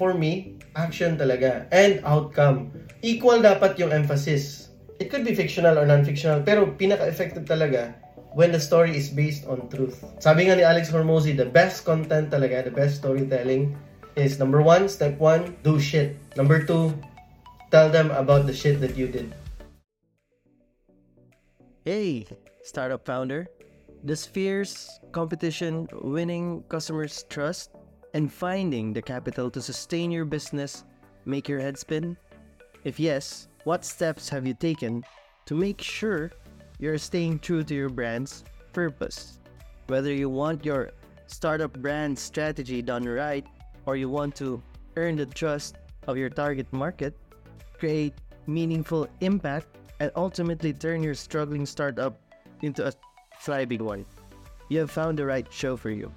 for me, action talaga. And outcome. Equal dapat yung emphasis. It could be fictional or non-fictional, pero pinaka-effective talaga when the story is based on truth. Sabi nga ni Alex Hormozy, the best content talaga, the best storytelling is number one, step one, do shit. Number two, tell them about the shit that you did. Hey, startup founder. Does fierce competition, winning customers' trust, and finding the capital to sustain your business make your head spin? If yes, what steps have you taken to make sure you're staying true to your brand's purpose? Whether you want your startup brand strategy done right or you want to earn the trust of your target market, create meaningful impact, and ultimately turn your struggling startup into a thriving one, you have found the right show for you.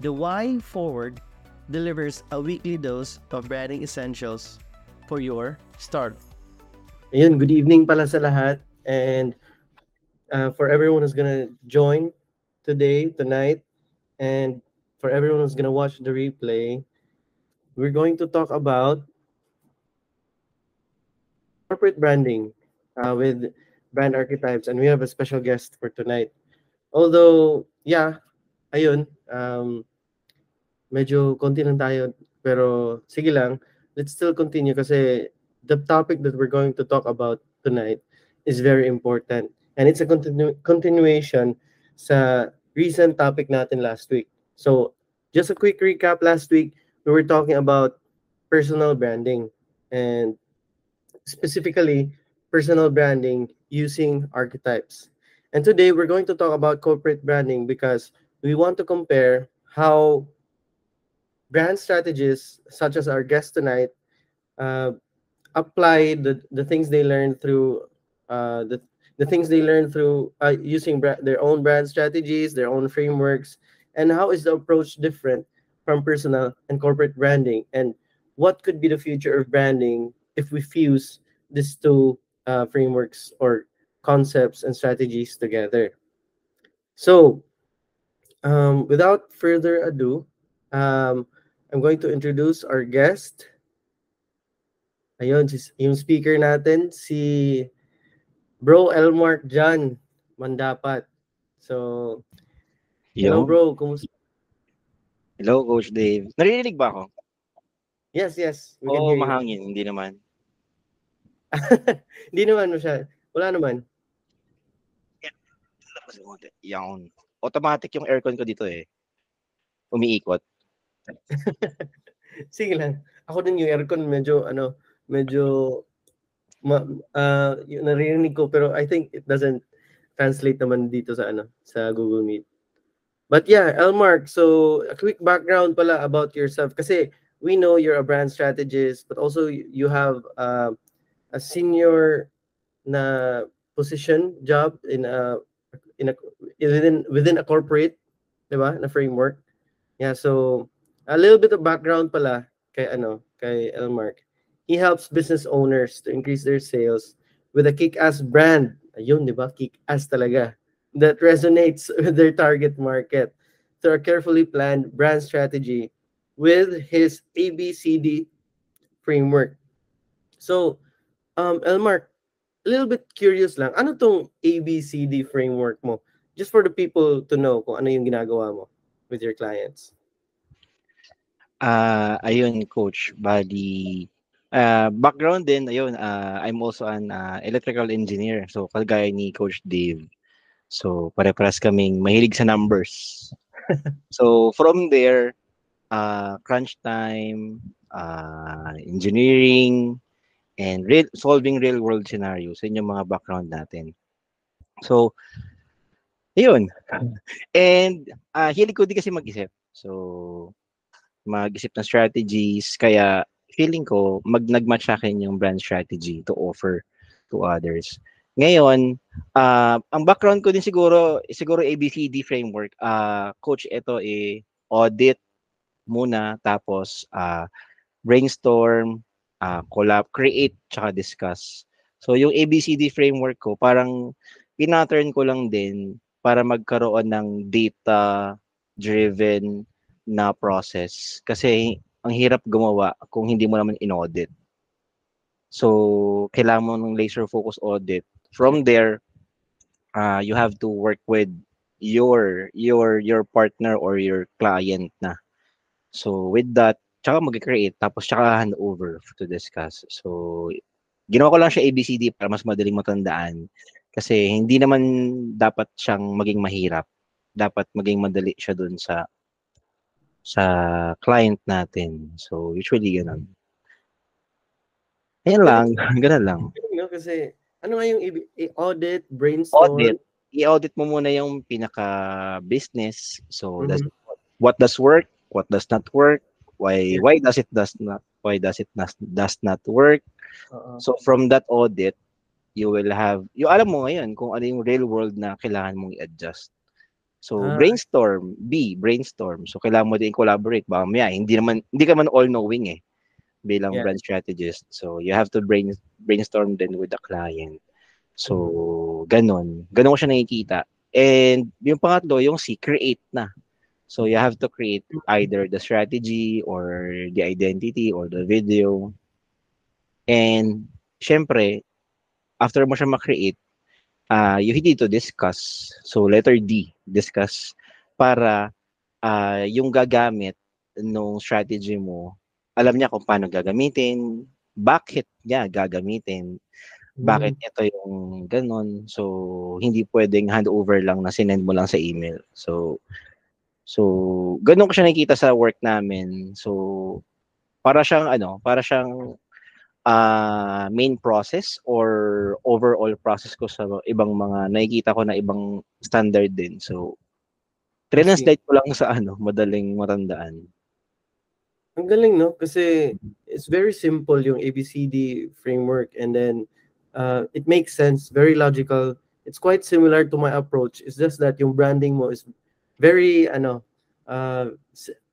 The Why Forward delivers a weekly dose of branding essentials for your startup. Ayun, good evening pala sa lahat. And uh, for everyone who's gonna join today, tonight, and for everyone who's gonna watch the replay, we're going to talk about corporate branding uh, with brand archetypes, and we have a special guest for tonight. Although, yeah, ayun, um, medyo konti lang tayo, pero sige lang, let's still continue kasi the topic that we're going to talk about tonight is very important. And it's a continu- continuation sa recent topic natin last week. So, just a quick recap last week, we were talking about personal branding and specifically personal branding using archetypes. And today we're going to talk about corporate branding because we want to compare how brand strategists, such as our guest tonight, uh, apply the, the things they learned through uh, the, the things they learned through uh, using bra- their own brand strategies, their own frameworks, and how is the approach different from personal and corporate branding, and what could be the future of branding if we fuse these two uh, frameworks or concepts and strategies together. So, um, without further ado, um, I'm going to introduce our guest. Ayun, yung speaker natin, si Bro Elmark John Mandapat. So, hello Yo. bro, kumusta? Hello, Coach Dave. Naririnig ba ako? Yes, yes. Oo, you. mahangin. Hindi naman. Hindi naman masyado. Wala naman. Yan. Automatic yung aircon ko dito eh. Umiikot. Sige lang. Ako din yung aircon medyo ano, medyo ma, ah, yung naririnig ko pero I think it doesn't translate naman dito sa ano, sa Google Meet. But yeah, Elmark, so a quick background pala about yourself kasi we know you're a brand strategist but also you have uh, a senior na position job in a in a within within a corporate, 'di ba? Na framework. Yeah, so a little bit of background pala kay ano, kay Elmark. He helps business owners to increase their sales with a kick-ass brand. Ayun, 'di ba? Kick-ass talaga. That resonates with their target market through a carefully planned brand strategy with his ABCD framework. So, um, Elmark, a little bit curious lang. Ano tong ABCD framework mo? Just for the people to know kung ano yung ginagawa mo with your clients. Ah, ayun, Coach. Bali, ah, background din, ayun, ah, I'm also an ah, electrical engineer. So, kagaya ni Coach Dave. So, pare-paras kaming mahilig sa numbers. so, from there, ah, crunch time, ah, engineering, and real, solving real world scenarios. Yun yung mga background natin. So, ayun. And ah hilig ko din kasi mag-isip. So, mag-isip ng strategies. Kaya, feeling ko, mag nag-match sa akin yung brand strategy to offer to others. Ngayon, ah ang background ko din siguro, siguro ABCD framework. ah coach, ito eh, audit muna, tapos ah brainstorm, ah collab, create, tsaka discuss. So, yung ABCD framework ko, parang pinattern ko lang din para magkaroon ng data-driven na process. Kasi ang hirap gumawa kung hindi mo naman in-audit. So, kailangan mo ng laser focus audit. From there, uh, you have to work with your your your partner or your client na. So, with that, tsaka mag-create, tapos tsaka hand over to discuss. So, ginawa ko lang siya ABCD para mas madaling matandaan. Kasi hindi naman dapat siyang maging mahirap. Dapat maging madali siya dun sa sa client natin. So, usually ganun. Ayan lang, ganun lang. No, kasi ano nga yung i-audit, brainstorm? Audit. I-audit mo muna yung pinaka-business. So, Mhm. that's what does work, what does not work, why why does it does not why does it not, does not work. Oo. So, from that audit, you will have, yung alam mo ngayon kung ano yung real world na kailangan mong i-adjust. So, Ah. brainstorm. B, brainstorm. So, kailangan mo din collaborate. Baka maya, hindi naman, hindi ka man all-knowing eh bilang Yeah. brand strategist. So, you have to brain, brainstorm din with the client. So, ganon. Ganon ko siya nakikita. And yung pangatlo, yung C, create na. So, you have to create either the strategy or the identity or the video. And, syempre, after mo siya ma-create, uh, you need to discuss. So, letter D, discuss para uh, yung gagamit nung strategy mo, alam niya kung paano gagamitin, bakit niya gagamitin, bakit ito yung ganun. So, hindi pwedeng handover lang na sinend mo lang sa email. So, so ganun ko siya nakikita sa work namin. So, para siyang ano, para siyang uh, main process or overall process ko sa ibang mga nakikita ko na ibang standard din. So, translate ko lang sa ano, madaling matandaan. Ang galing, no? Kasi it's very simple yung ABCD framework and then uh, it makes sense, very logical. It's quite similar to my approach. It's just that yung branding mo is very, ano, uh,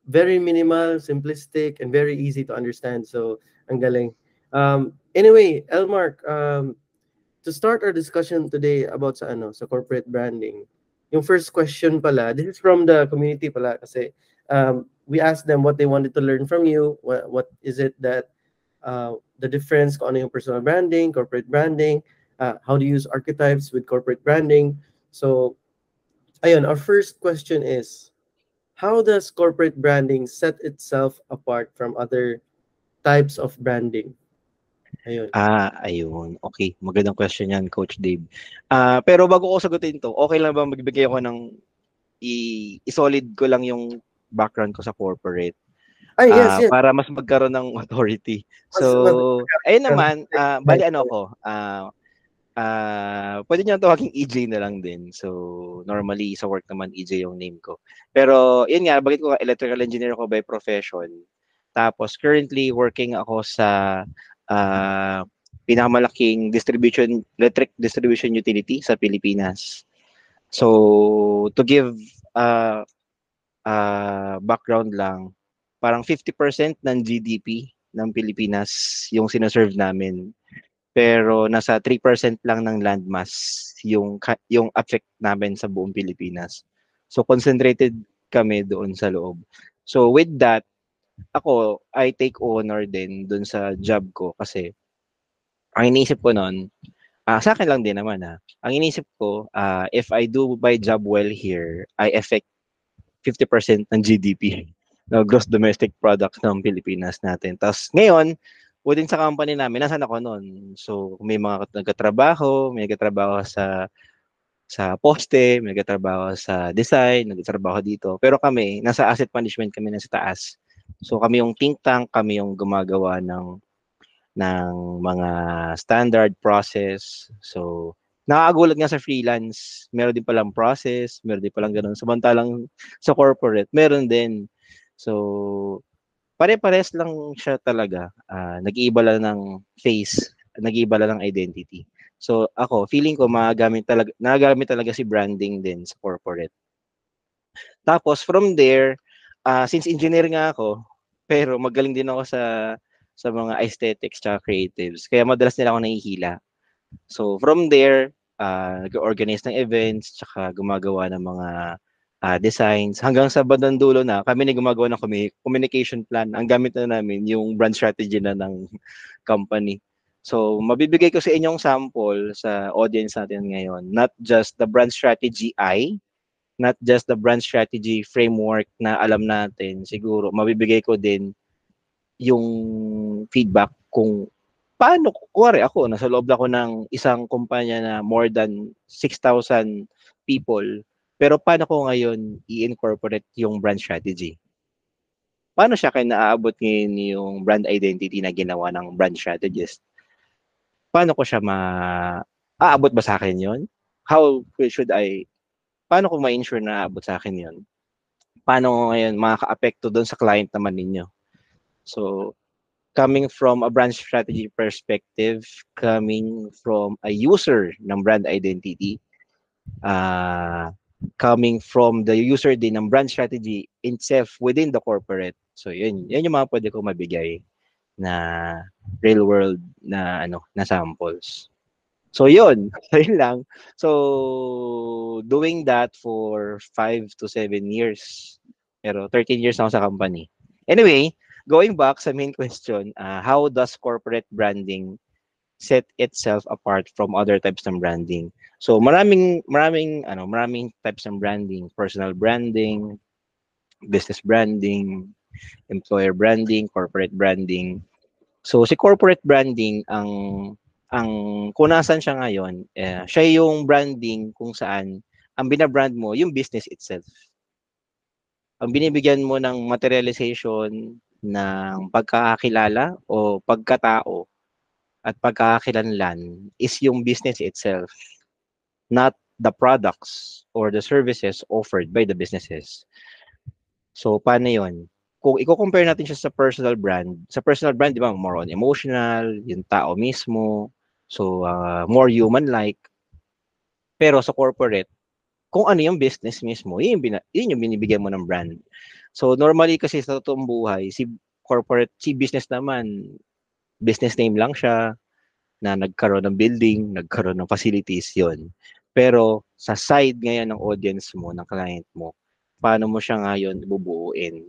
very minimal, simplistic, and very easy to understand. So, ang galing. Um, anyway, Elmark, um, to start our discussion today about sa ano, sa corporate branding, yung first question pala, this is from the community pala kasi um, we asked them what they wanted to learn from you. What, what is it that uh, the difference ano yung personal branding, corporate branding, uh, how to use archetypes with corporate branding. So, ayun, our first question is, how does corporate branding set itself apart from other types of branding? Ayun. Ah, ayun. Okay, magandang question yan, Coach Dave. Ah, pero bago ko sagutin to, okay lang ba magbigay ako ng i- i-solid ko lang yung background ko sa corporate Ay, yes, ah, yes. para mas magkaroon ng authority. Mas So, ayun naman, ah, bali ano ako, ah, ah, pwede niyo tawagin EJ na lang din. So, normally sa work naman EJ yung name ko. Pero, yun nga, bagay ko electrical engineer ako by profession. Tapos, currently working ako sa ah, pinakamalaking distribution electric distribution utility sa Pilipinas. So, to give uh, uh, background lang, parang 50% ng GDP ng Pilipinas yung sinaserve namin. Pero nasa 3% lang ng landmass yung yung affect namin sa buong Pilipinas. So concentrated kami doon sa loob. So with that, ako I take honor din doon sa job ko kasi ang iniisip ko noon, ah sa akin lang din naman ha. Ang iniisip ko, ah if I do my job well here, I affect 50% ng GDP no, gross domestic products ng Pilipinas natin. Tapos ngayon, within sa company namin, nasan ako noon? So, may mga nagkatrabaho, may nagkatrabaho sa sa poste, may nagkatrabaho sa design, nagkatrabaho dito. Pero kami, nasa asset management kami nasa taas. So kami yung think tank, kami yung gumagawa ng ng mga standard process. So nakakagulat nga sa freelance, meron din palang process, meron din palang ganun. Samantalang sa corporate, meron din. So, pare-pares lang siya talaga. Uh, nag-iiba lang ng face, nag-iiba lang ng identity. So, ako, feeling ko magagamit talaga, nagagamit talaga si branding din sa corporate. Tapos, from there, uh, since engineer nga ako, pero magaling din ako sa sa mga aesthetics tsaka creatives. Kaya madalas nila ako nahihila. So, from there, uh, nag-organize ng events, tsaka gumagawa ng mga uh, designs, hanggang sa bandang dulo na kami na gumagawa ng communication plan. Ang gamit na namin yung brand strategy na ng company. So, mabibigay ko sa inyong sample sa audience natin ngayon, not just the brand strategy I, not just the brand strategy framework na alam natin, siguro, mabibigay ko din yung feedback kung paano, kuwari ako, nasa loob ako ng isang kumpanya na more than 6,000 people, pero paano ko ngayon i-incorporate yung brand strategy? Paano siya kaya naaabot ngayon yung brand identity na ginawa ng brand strategist? paano ko siya ma aabot ba sa akin 'yon? How should I paano ko ma-ensure na aabot sa akin 'yon? Paano ngayon makaka-apekto doon sa client naman ninyo? So, coming from a brand strategy perspective, coming from a user ng brand identity, uh, coming from the user din ng brand strategy itself within the corporate. So, yun, yun yung mga pwede ko mabigay na real world na ano na samples. So yun, yun lang. So doing that for 5 to 7 years. Pero 13 years na ako sa company. Anyway, going back sa main question, uh, how does corporate branding set itself apart from other types ng branding? So maraming maraming ano, maraming types ng branding, personal branding, business branding, employer branding, corporate branding. So si corporate branding ang ang kung nasan siya ngayon, eh, siya yung branding kung saan ang binabrand mo yung business itself. Ang binibigyan mo ng materialization ng pagkakakilala o pagkatao at pagkakakilanlan is yung business itself, not the products or the services offered by the businesses. So, paano yon? kung i-compare natin siya sa personal brand, sa personal brand, di ba, more on emotional, yung tao mismo, so uh, more human-like. Pero sa corporate, kung ano yung business mismo, yun yung, bina- yun yung binibigyan mo ng brand. So normally kasi sa totoong buhay, si corporate, si business naman, business name lang siya, na nagkaroon ng building, nagkaroon ng facilities, yon Pero sa side ngayon ng audience mo, ng client mo, paano mo siya ngayon bubuuin?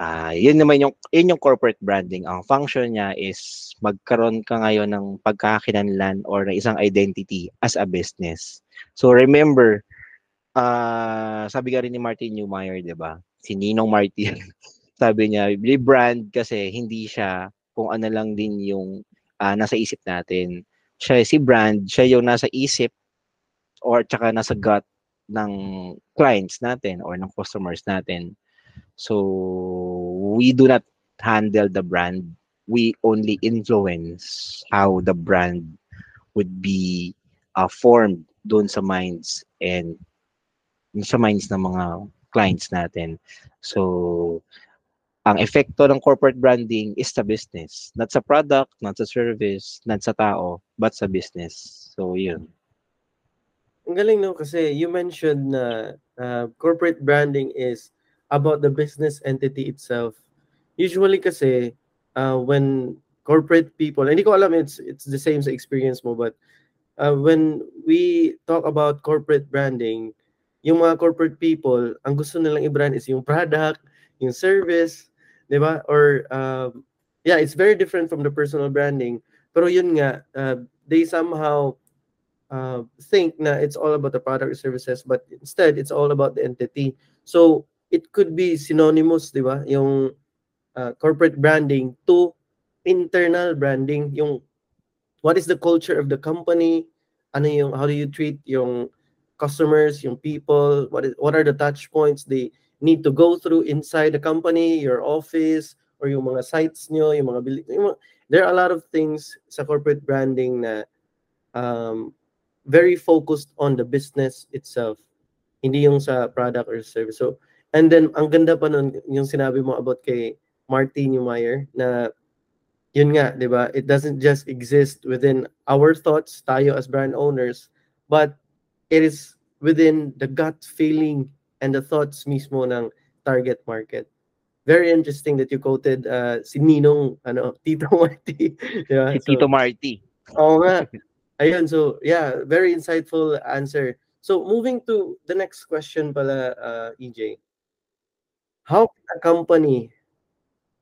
Uh, yun naman yung yun yung corporate branding. Ang function niya is magkaroon ka ngayon ng pagkakakilanlan or ng isang identity as a business. So remember, uh, sabi ka rin ni Martin Neumeyer, 'di ba? Si Ninong Martin. sabi niya, brand kasi hindi siya kung ano lang din yung uh, nasa isip natin. Siya si brand, siya yung nasa isip or tsaka nasa gut ng clients natin or ng customers natin. So we do not handle the brand. We only influence how the brand would be uh, formed doon sa minds and sa minds ng mga clients natin. So, ang epekto ng corporate branding is sa business. Not sa product, not sa service, not sa tao, but sa business. So, yun. Ang galing no kasi you mentioned na uh, corporate branding is about the business entity itself. Usually kasi uh, when corporate people, hindi ko alam it's it's the same sa experience mo but uh, when we talk about corporate branding, yung mga corporate people, ang gusto nilang i-brand is yung product, yung service, 'di ba? Or um, yeah, it's very different from the personal branding. Pero yun nga, uh, they somehow uh, think na it's all about the product or services, but instead it's all about the entity. So it could be synonymous, di ba? Yung uh, corporate branding to internal branding, yung what is the culture of the company, ano yung, how do you treat yung customers, yung people, what is, what are the touch points they need to go through inside the company, your office, or yung mga sites nyo, yung mga building, yung mga, there are a lot of things sa corporate branding na um, very focused on the business itself, hindi yung sa product or service. So, And then, ang ganda pa nun, yung sinabi mo about kay Martin Neumeyer, na yun nga, di ba? It doesn't just exist within our thoughts, tayo as brand owners, but it is within the gut feeling and the thoughts mismo ng target market. Very interesting that you quoted uh, si Ninong, ano, Tito Marty. diba? Si so, Tito Marty. Oo nga. Ayun, so yeah, very insightful answer. So moving to the next question pala, uh, EJ. How can a company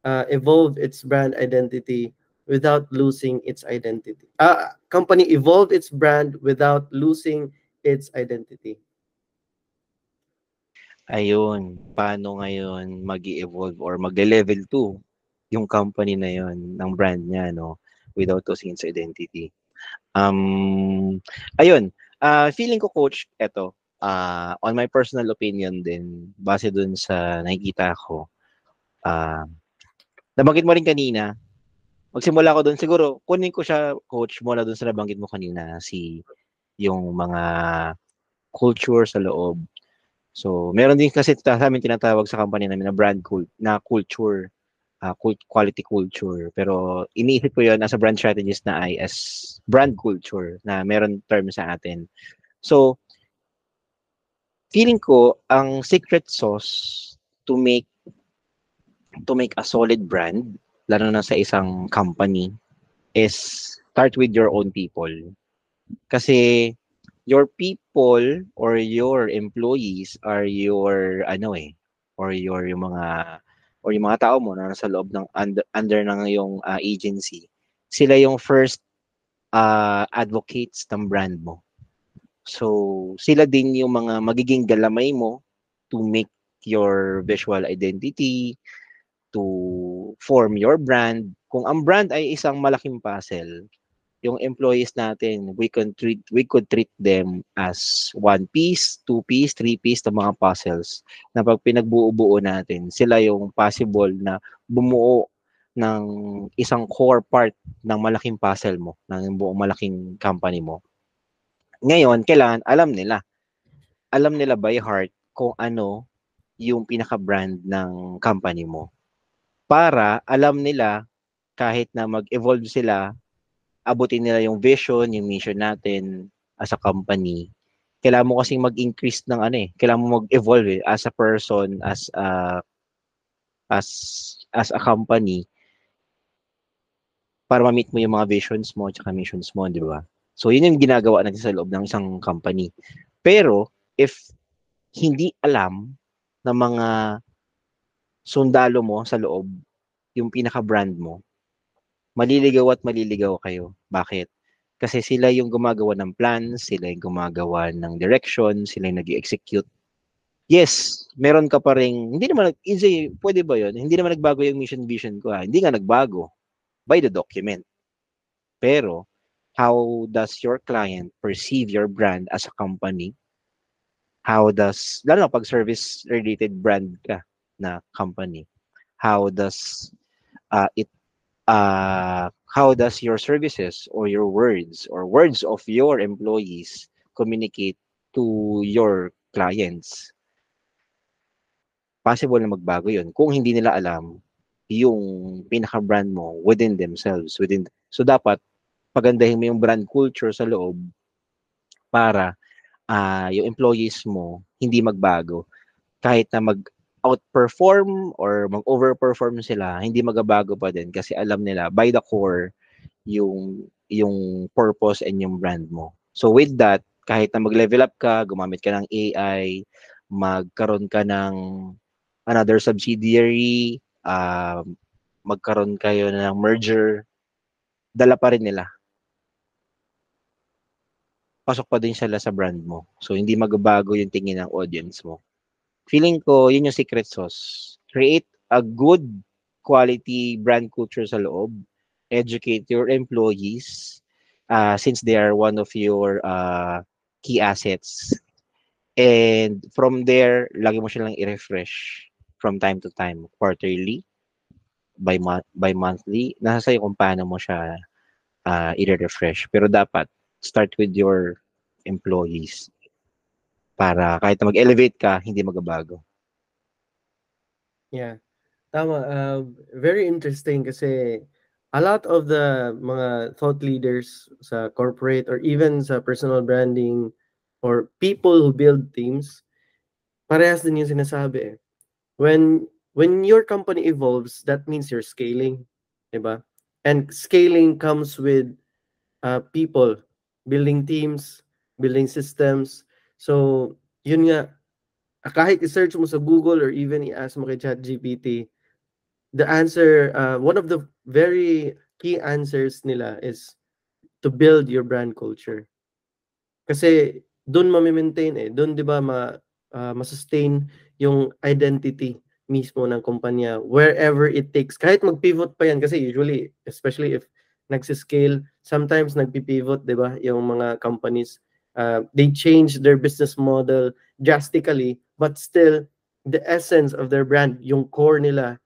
uh, evolve its brand identity without losing its identity? Uh, company evolved its brand without losing its identity. Ayun, paano ngayon mag evolve or magle-level 2 yung company na yon ng brand niya, no? Without losing its identity. Um, ayun, uh, feeling ko coach, eto, uh, on my personal opinion din, base dun sa nakikita ko, uh, nabanggit mo rin kanina, magsimula ko dun, siguro, kunin ko siya, coach, mula dun sa nabanggit mo kanina, si yung mga culture sa loob So, meron din kasi sa amin tinatawag sa company namin na brand cult, na culture, uh, cult, quality culture. Pero iniisip ko yon as a brand strategist na ay as brand culture na meron term sa atin. So, feeling ko ang secret sauce to make to make a solid brand lalo na sa isang company is start with your own people. Kasi your people or your employees are your ano eh or your yung mga or yung mga tao mo na nasa loob ng under, under ng yung uh, agency sila yung first uh, advocates ng brand mo so sila din yung mga magiging galamay mo to make your visual identity to form your brand kung ang brand ay isang malaking puzzle yung employees natin, we can treat we could treat them as one piece, two piece, three piece ng mga puzzles na pag pinagbuo-buo natin, sila yung possible na bumuo ng isang core part ng malaking puzzle mo, ng buong malaking company mo. Ngayon, kailangan alam nila. Alam nila by heart kung ano yung pinaka-brand ng company mo. Para alam nila kahit na mag-evolve sila abutin nila yung vision, yung mission natin as a company, kailangan mo kasing mag-increase ng ano eh, kailangan mo mag-evolve eh, as a person, as a as as a company para ma-meet mo yung mga visions mo at missions mo, di ba? So, yun yung ginagawa natin sa loob ng isang company. Pero, if hindi alam ng mga sundalo mo sa loob, yung pinaka-brand mo, maliligaw at maliligaw kayo. Bakit? Kasi sila yung gumagawa ng plans, sila yung gumagawa ng direction, sila yung nag execute Yes, meron ka pa rin, hindi naman, easy, pwede ba yun? Hindi naman nagbago yung mission vision ko ha. Hindi nga nagbago by the document. Pero, how does your client perceive your brand as a company? How does, lalo na pag service-related brand ka na company, how does uh, it uh, how does your services or your words or words of your employees communicate to your clients? Possible na magbago yun kung hindi nila alam yung pinaka-brand mo within themselves. within So, dapat pagandahin mo yung brand culture sa loob para uh, yung employees mo hindi magbago. Kahit na mag outperform or mag-overperform sila, hindi magabago pa din kasi alam nila by the core yung yung purpose and yung brand mo. So with that, kahit na mag-level up ka, gumamit ka ng AI, magkaroon ka ng another subsidiary, uh, magkaroon kayo ng merger, dala pa rin nila. Pasok pa din sila sa brand mo. So hindi magbabago yung tingin ng audience mo feeling ko yun yung secret sauce. Create a good quality brand culture sa loob. Educate your employees uh, since they are one of your uh, key assets. And from there, lagi mo silang i-refresh from time to time, quarterly, by month by monthly. Nasa sa'yo kung paano mo siya uh, i-refresh. Pero dapat start with your employees para kahit mag-elevate ka, hindi magabago. Yeah. Tama. Uh, very interesting kasi a lot of the mga thought leaders sa corporate or even sa personal branding or people who build teams, parehas din yung sinasabi eh. When when your company evolves, that means you're scaling, 'di ba? And scaling comes with uh, people, building teams, building systems, So, yun nga, kahit i-search mo sa Google or even i-ask mo kay ChatGPT, the answer, uh, one of the very key answers nila is to build your brand culture. Kasi doon ma-maintain eh, doon 'di ba ma uh, ma-sustain yung identity mismo ng kumpanya wherever it takes. Kahit mag-pivot pa yan kasi usually, especially if nagsi-scale, sometimes nagpi-pivot, 'di ba? Yung mga companies uh, they change their business model drastically but still the essence of their brand, yung core nila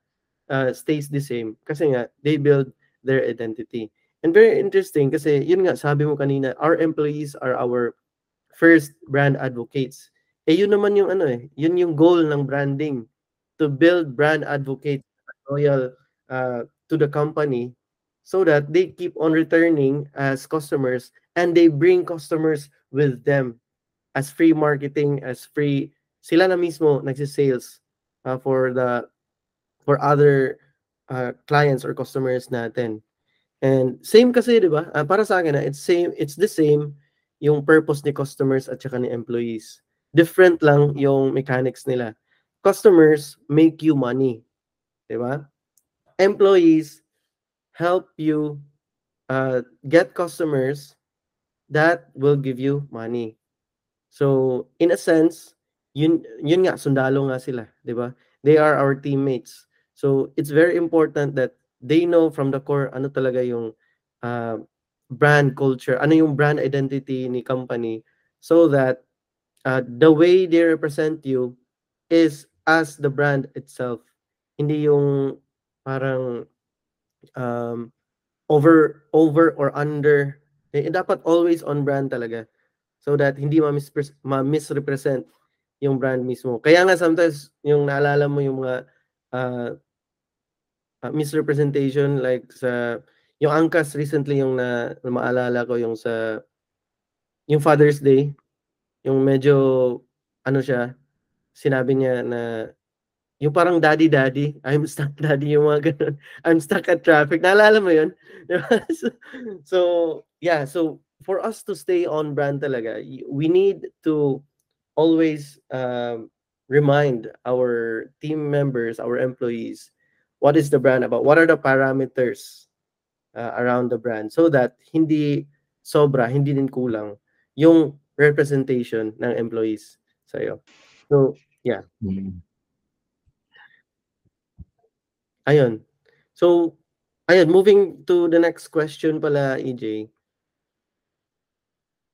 uh, stays the same kasi nga they build their identity. And very interesting kasi yun nga sabi mo kanina, our employees are our first brand advocates. Eh yun naman yung ano eh, yun yung goal ng branding to build brand advocates loyal uh, to the company so that they keep on returning as customers and they bring customers with them as free marketing, as free sila na mismo nagsi-sales uh, for the for other uh, clients or customers natin. And same kasi, 'di ba? Uh, para sa akin, uh, it's same it's the same yung purpose ni customers at saka ni employees. Different lang yung mechanics nila. Customers make you money, 'di ba? Employees help you uh, get customers that will give you money. So, in a sense, yun yun nga sundalo nga sila, 'di ba? They are our teammates. So, it's very important that they know from the core ano talaga yung uh, brand culture, ano yung brand identity ni company so that uh, the way they represent you is as the brand itself. Hindi yung parang um, over over or under eh, dapat always on brand talaga so that hindi ma-misrepresent yung brand mismo. Kaya nga sometimes yung naalala mo yung mga uh, uh, misrepresentation like sa yung angkas recently yung na, na maalala ko yung sa yung Father's Day yung medyo ano siya sinabi niya na yung parang daddy daddy I'm stuck daddy yung mga ganun I'm stuck at traffic naalala mo yun so, so yeah so for us to stay on brand talaga we need to always um, remind our team members our employees what is the brand about? What are the parameters uh, around the brand so that hindi sobra, hindi din kulang yung representation ng employees sa iyo. So, yeah. Mm. Ayun. So, ayun, moving to the next question pala, EJ.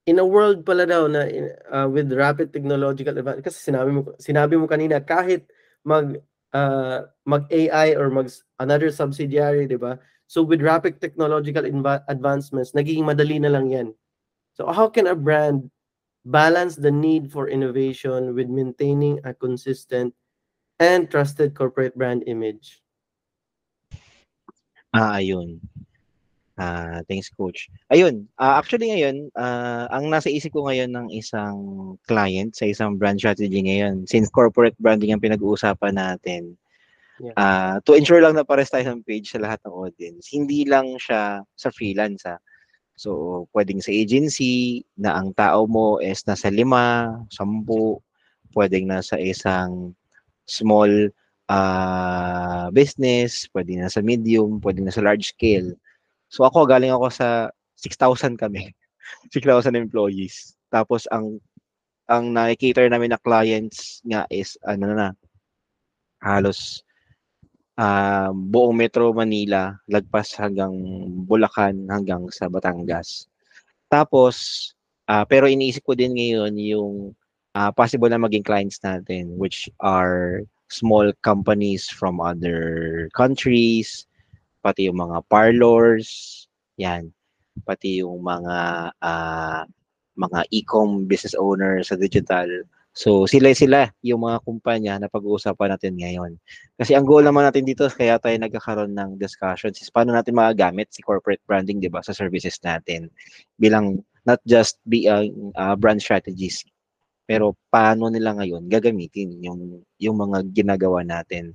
In a world pala daw na uh, with rapid technological advance, kasi sinabi mo, sinabi mo kanina, kahit mag uh, mag-AI or mag another subsidiary, 'di ba? So with rapid technological advancements, nagiging madali na lang 'yan. So how can a brand balance the need for innovation with maintaining a consistent and trusted corporate brand image? Ah, ayun. Ah, thanks coach. Ayun, uh, actually ngayon, uh, ang nasa isip ko ngayon ng isang client sa isang brand strategy ngayon, since corporate branding ang pinag-uusapan natin, yeah. uh, to ensure lang na pares tayo ng page sa lahat ng audience, hindi lang siya sa freelance ha. So, pwedeng sa agency na ang tao mo is nasa lima, sampu, pwedeng nasa isang small uh, business, pwedeng nasa medium, pwedeng nasa large scale So ako, galing ako sa 6,000 kami. 6,000 employees. Tapos ang ang nakikater namin na clients nga is ano na halos uh, buong Metro Manila, lagpas hanggang Bulacan hanggang sa Batangas. Tapos uh, pero iniisip ko din ngayon yung uh, possible na maging clients natin which are small companies from other countries, pati yung mga parlors, yan, pati yung mga uh, mga e-com business owner sa digital. So sila sila yung mga kumpanya na pag-uusapan natin ngayon. Kasi ang goal naman natin dito kaya tayo nagkakaroon ng discussions is paano natin magagamit si corporate branding 'di ba sa services natin bilang not just be a uh, brand strategies pero paano nila ngayon gagamitin yung yung mga ginagawa natin.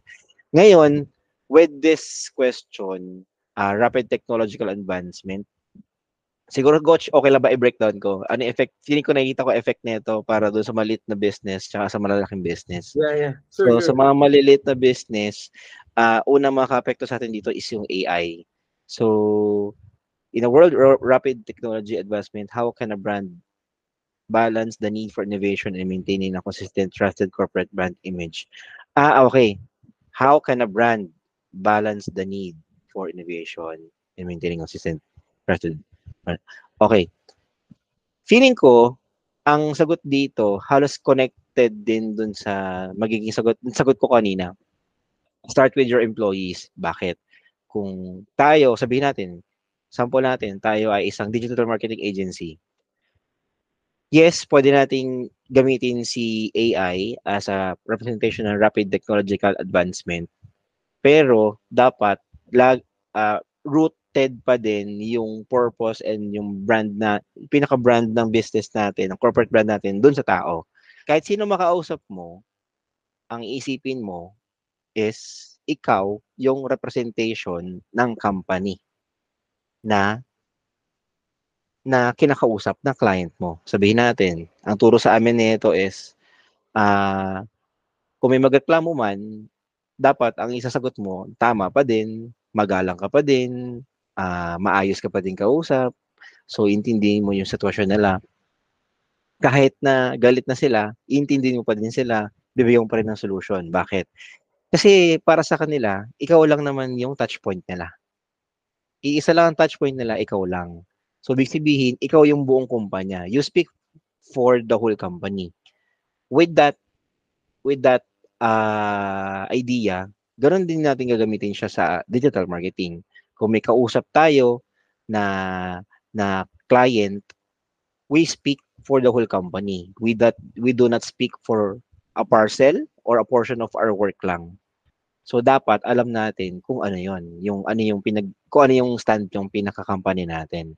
Ngayon, with this question, uh, rapid technological advancement, siguro coach, okay lang ba i-breakdown ko? Ano effect? Feeling ko nakikita ko effect nito para doon sa maliit na business tsaka sa malalaking business. Yeah, yeah. So Sure, sa sure. mga maliliit na business, uh, una makaka-apekto sa atin dito is yung AI. So in a world of rapid technology advancement, how can a brand balance the need for innovation and maintaining a consistent, trusted corporate brand image? Ah, okay. How can a brand balance the need for innovation and maintaining a consistent, trusted brand? Okay. Feeling ko, ang sagot dito, halos connected din dun sa magiging sagot, sagot ko kanina. Start with your employees. Bakit? Kung tayo, sabihin natin, sample natin, tayo ay isang digital marketing agency. Yes, pwede nating gamitin si AI as a representation ng rapid technological advancement. Pero dapat lag uh, rooted pa din yung purpose and yung brand na pinaka-brand ng business natin, ng corporate brand natin doon sa tao. Kahit sino makausap mo, ang isipin mo is ikaw yung representation ng company na na kinakausap ng client mo. Sabihin natin, ang turo sa amin nito is, uh, kung may magreklamo man, dapat ang isasagot mo, tama pa din, magalang ka pa din, uh, maayos ka pa din kausap, so intindihin mo yung sitwasyon nila. Kahit na galit na sila, intindihin mo pa din sila, bibigyan pa rin ng solution. Bakit? Kasi para sa kanila, ikaw lang naman yung touch point nila. Iisa lang ang touch point nila, ikaw lang. So, big sabihin, ikaw yung buong kumpanya. You speak for the whole company. With that, with that uh, idea, ganoon din natin gagamitin siya sa digital marketing. Kung may kausap tayo na na client, we speak for the whole company. We that we do not speak for a parcel or a portion of our work lang. So dapat alam natin kung ano 'yon, yung ano yung pinag kung ano yung stand yung pinaka-company natin.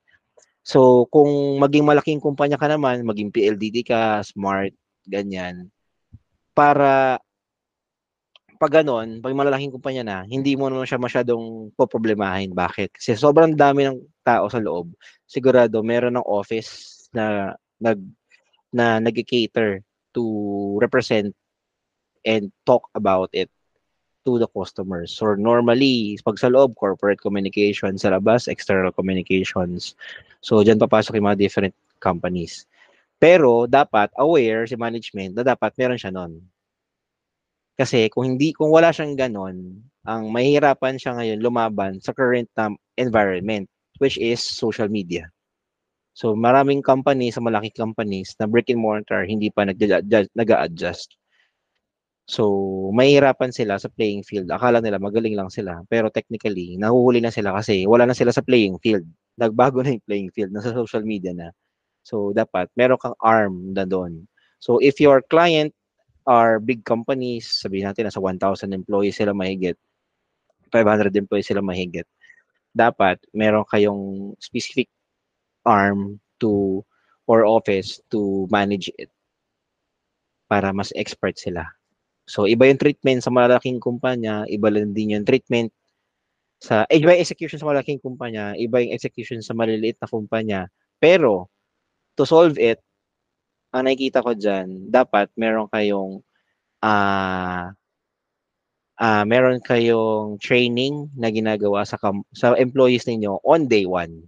So, kung maging malaking kumpanya ka naman, maging PLDT ka, smart, ganyan, para pag ganon, pag malalaking kumpanya na, hindi mo naman siya masyadong poproblemahin. Bakit? Kasi sobrang dami ng tao sa loob. Sigurado, meron ng office na nag na nag-cater to represent and talk about it to the customers. So normally, pag sa loob, corporate communication, sa labas, external communications. So dyan papasok yung mga different companies. Pero dapat aware si management na dapat meron siya nun. Kasi kung hindi kung wala siyang ganon, ang mahihirapan siya ngayon lumaban sa current na environment which is social media. So maraming companies sa malaking companies na brick and mortar hindi pa nag-adjust. So, mahihirapan sila sa playing field. Akala nila magaling lang sila. Pero technically, nahuhuli na sila kasi wala na sila sa playing field. Nagbago na yung playing field. Nasa social media na. So, dapat meron kang arm na doon. So, if your client are big companies, sabihin natin nasa 1,000 employees sila mahigit, 500 employees sila mahigit, dapat meron kayong specific arm to or office to manage it para mas expert sila. So, iba yung treatment sa malaking kumpanya, iba lang din yung treatment sa, eh, iba yung execution sa malaking kumpanya, iba yung execution sa maliliit na kumpanya. Pero, to solve it, ang nakikita ko dyan, dapat meron kayong, ah, uh, uh, meron kayong training na ginagawa sa, sa employees ninyo on day one.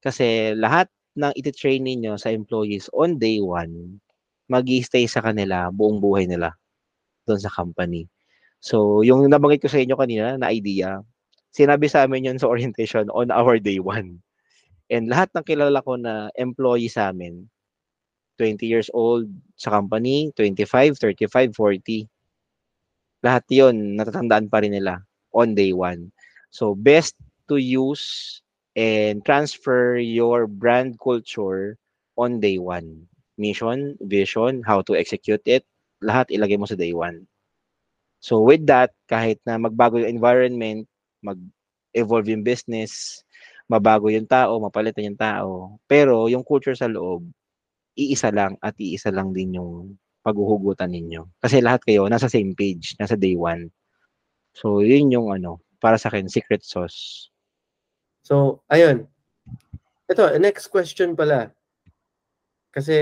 Kasi lahat ng iti-train ninyo sa employees on day one, mag stay sa kanila buong buhay nila doon sa company. So, yung nabanggit ko sa inyo kanina na idea, sinabi sa amin yun sa orientation on our day one. And lahat ng kilala ko na employee sa amin, 20 years old sa company, 25, 35, 40. Lahat yon natatandaan pa rin nila on day one. So, best to use and transfer your brand culture on day one. Mission, vision, how to execute it, lahat ilagay mo sa day one. So with that, kahit na magbago yung environment, mag-evolve yung business, mabago yung tao, mapalitan yung tao, pero yung culture sa loob, iisa lang at iisa lang din yung paghuhugutan ninyo. Kasi lahat kayo nasa same page, nasa day one. So yun yung ano, para sa akin, secret sauce. So, ayun. ito, next question pala. Kasi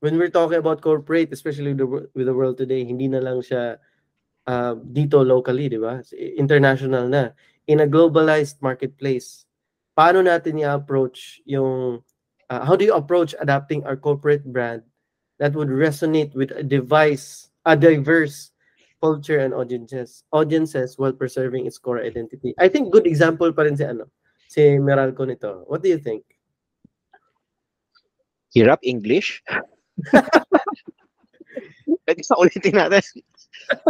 when we're talking about corporate, especially the, with the world today, hindi na lang siya uh, dito locally, di ba? International na. In a globalized marketplace, paano natin i-approach yung, uh, how do you approach adapting our corporate brand that would resonate with a device, a diverse culture and audiences, audiences while preserving its core identity? I think good example pa rin si ano, si Meralco nito. What do you think? Hirap English? Pwede sa ulitin natin.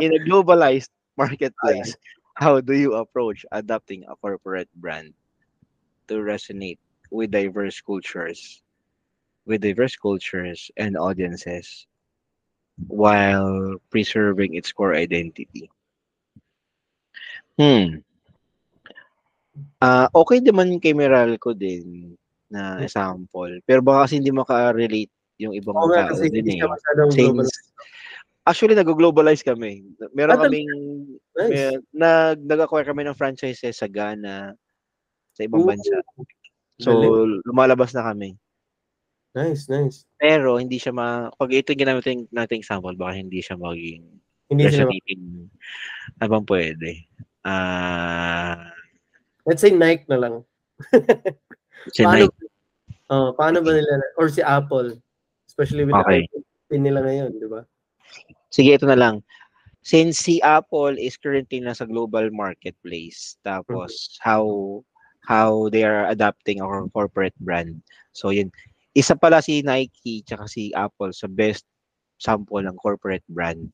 In a globalized marketplace, how do you approach adapting a corporate brand to resonate with diverse cultures, with diverse cultures and audiences while preserving its core identity? Hmm. Ah, okay naman kay Meralco din na example. Pero baka kasi hindi maka-relate yung ibang nga, tao kasi din eh. siya actually, nag-globalize kami. Meron kaming, Nice. may, nag, nag-acquire kami ng franchises sa Ghana, sa ibang Ooh, bansa. So, galing. lumalabas na kami. Nice, nice. Pero, hindi siya ma... Pag ito yung ginamit nating, example, baka hindi siya maging Hindi sila, resonating. Ano bang pwede? Ah... let's say Nike na lang. si paano, Nike. oh, paano ba nila, or si Apple, especially with Okay. the iPhone nila ngayon, di ba? Sige, ito na lang. Since si Apple is currently nasa global marketplace, tapos how how they are adapting our corporate brand. So yun, isa pala si Nike tsaka si Apple sa best sample ng corporate brand.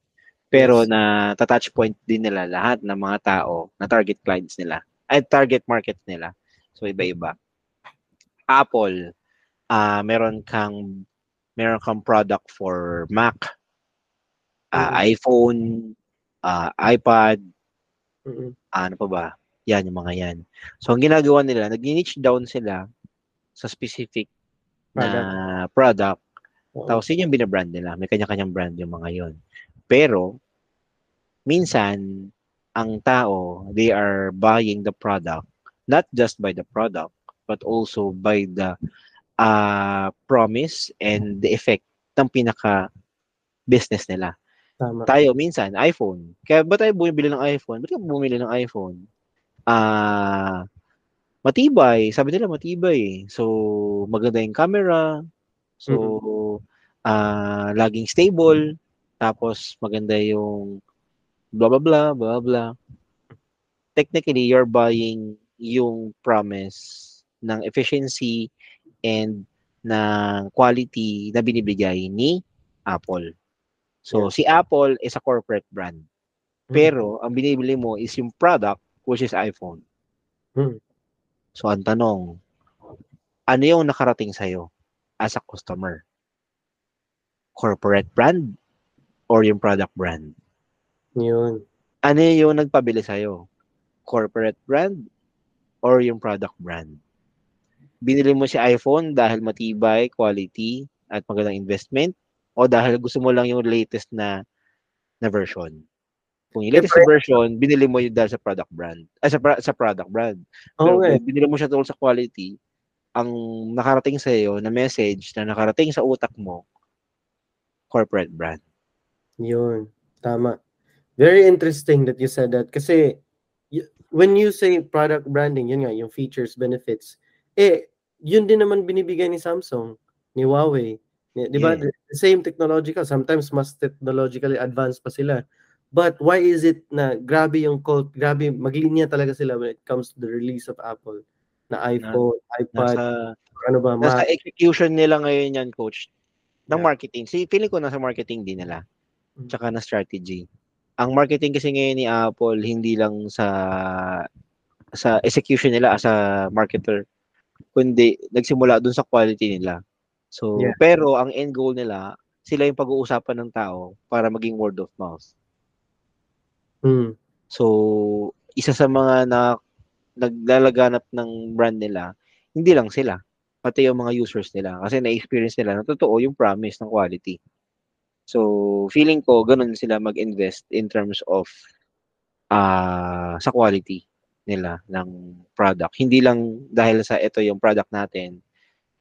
Pero Yes. na touch point din nila lahat ng mga tao na target clients nila ay target market nila. So iba-iba. Apple, ah meron kang meron kang product for Mac, ah, iPhone, ah, iPad, Mm-mm. ano pa ba? Yan, yung mga yan. So, ang ginagawa nila, nag-niche down sila sa specific na product. Oo. Tapos, yun yung binabrand nila. May kanya-kanyang brand yung mga yon. Pero, minsan, ang tao, they are buying the product, not just by the product, but also by the uh, promise and the effect ng pinaka business nila Tama. tayo minsan iPhone. Kaya ba tayo bumibili ng iPhone? Ba't ka bumili ng iPhone? Ah, matibay. Sabi nila matibay. So, maganda yung camera. So, ah laging stable. Tapos, maganda yung blah, blah, blah, blah, blah. Technically, you're buying yung promise ng efficiency and ng quality na binibigay ni Apple. So, si Apple is a corporate brand. Pero, ang binibili mo is yung product, which is iPhone. Hmm. So, ang tanong, ano yung nakarating sa'yo as a customer? Corporate brand or yung product brand? Yun. Ano yung nagpabili sa'yo? Corporate brand or yung product brand? Binili mo si iPhone dahil matibay, quality, at magandang investment? O dahil gusto mo lang yung latest na na version? Kung yung latest version, binili mo yun dahil sa product brand. Ay, sa, sa product brand. Pero eh. kung binili mo siya tungkol sa quality, ang nakarating sa iyo na message na nakarating sa utak mo, corporate brand. Yun. Tama. Very interesting that you said that. Kasi, when you say product branding, yun nga, yung features, benefits, eh, yun din naman binibigay ni Samsung, ni Huawei. Di ba? Yeah. The same technological. Sometimes mas technologically advanced pa sila. But why is it na grabe yung cult, grabe, maglinya talaga sila when it comes to the release of Apple na iPhone, iPad, Nasa, ano ba, nasa Mac. execution nila ngayon yan, coach, ng Yeah. marketing. Si feeling ko nasa marketing din nila. Mm. Tsaka na strategy. Ang marketing kasi ngayon ni Apple, hindi lang sa sa execution nila as a marketer, kundi nagsimula dun sa quality nila. So, Yeah. pero ang end goal nila, sila yung pag-uusapan ng tao para maging word of mouth. Hmm. So, isa sa mga na naglalaganap ng brand nila, hindi lang sila, pati yung mga users nila. Kasi na-experience nila na totoo yung promise ng quality. So, feeling ko, ganun sila mag-invest in terms of ah sa quality nila ng product. Hindi lang dahil sa ito yung product natin,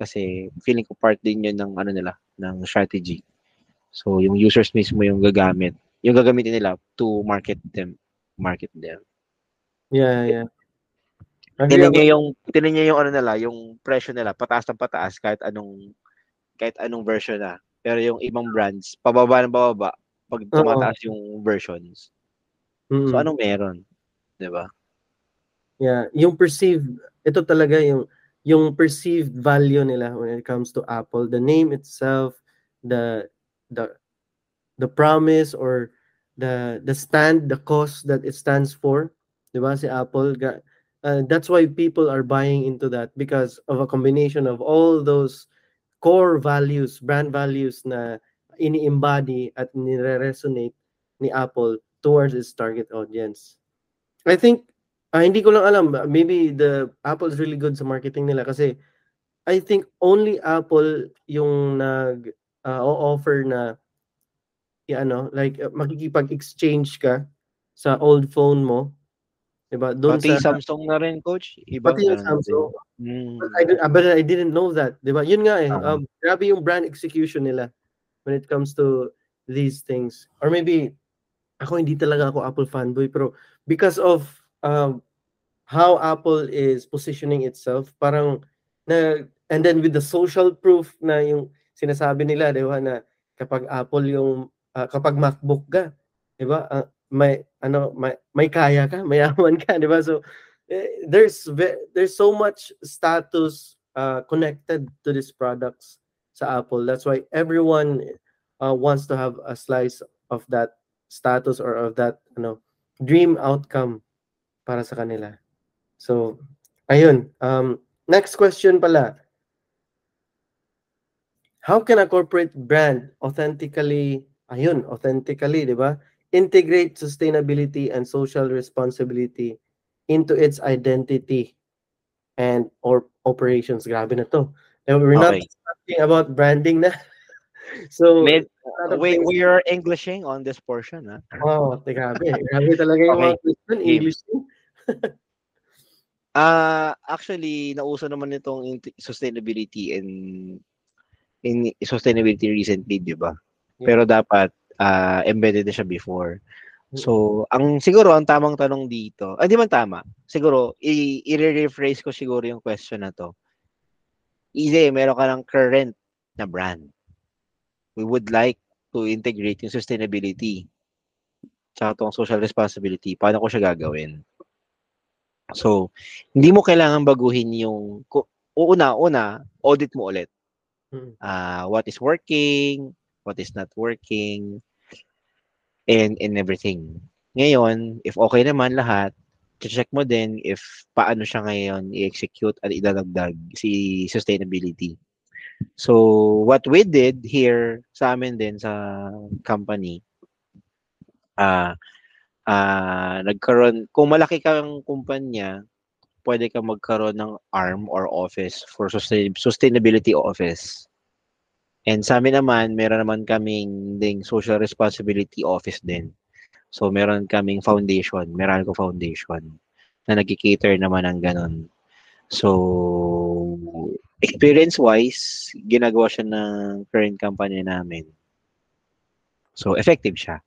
kasi feeling ko part din yun ng ano nila, ng strategy. So yung users mismo yung gagamit, yung gagamitin nila to market them, market them. Yeah, yeah. Tinan niyo yung tinan niyo yung ano nila, yung presyo nila pataas ng pataas kahit anong kahit anong version na. Pero yung ibang brands, pababa ng pababa pag tumataas Oo. yung versions. Mm-hmm. So anong meron? 'Di ba? Yeah, yung perceived ito talaga yung yung perceived value nila when it comes to Apple, the name itself, the the the promise or the the stand, the cost that it stands for, ba? Si Apple uh, that's why people are buying into that because of a combination of all those core values, brand values na ini-embody at nire-resonate ni Apple towards its target audience. I think Ah, hindi ko lang alam. Maybe the Apple is really good sa marketing nila kasi I think only Apple yung nag uh, offer na ya ano, like uh, makikipag-exchange ka sa old phone mo. 'Di ba? Doon pati sa Samsung na rin coach, iba pati yung Samsung. Mm. But, I, but I didn't know that, 'di ba? Yun nga eh. Uh-huh. Um, grabe yung brand execution nila when it comes to these things. Or maybe ako hindi talaga ako Apple fanboy pero because of um, how Apple is positioning itself, parang na and then with the social proof na yung sinasabi nila, 'di ba, na kapag Apple yung uh, kapag MacBook ka, 'di ba? Uh, may ano may, may kaya ka, mayaman ka, 'di ba? So eh, there's there's so much status uh, connected to these products sa Apple. That's why everyone uh, wants to have a slice of that status or of that ano dream outcome para sa kanila. So, ayun. Um, next question pala. How can a corporate brand authentically, ayun, authentically, di ba? Integrate sustainability and social responsibility into its identity and or operations. Grabe na to. And we're okay. not talking about branding na. So, Med, we, we are Englishing on this portion, ha? Oh, grabe. Grabe talaga yung okay. mga question, English. Ah, uh, actually, nauso naman itong sustainability and in sustainability recently, 'di ba? Yeah. Pero dapat uh, embedded na siya before. So, ang siguro ang tamang tanong dito, ah, di man tama. Siguro i- i-rephrase ko siguro yung question na to. Easy, meron ka ng current na brand we would like to integrate yung sustainability tsaka tong social responsibility, paano ko siya gagawin? So, hindi mo kailangan baguhin yung, una-una, audit mo ulit. Uh, what is working, what is not working, and, and everything. Ngayon, if okay naman lahat, check mo din if paano siya ngayon i-execute at idadagdag si sustainability. So, what we did here sa amin din sa company, uh, uh, nagkaroon, kung malaki kang kumpanya, pwede kang magkaroon ng arm or office for sustain, sustainability office. And sa amin naman, meron naman kaming ding social responsibility office din. So, meron kaming foundation, Meralco Foundation, na nag-cater naman ng ganun. So, experience-wise, ginagawa siya ng current company namin. So, effective siya.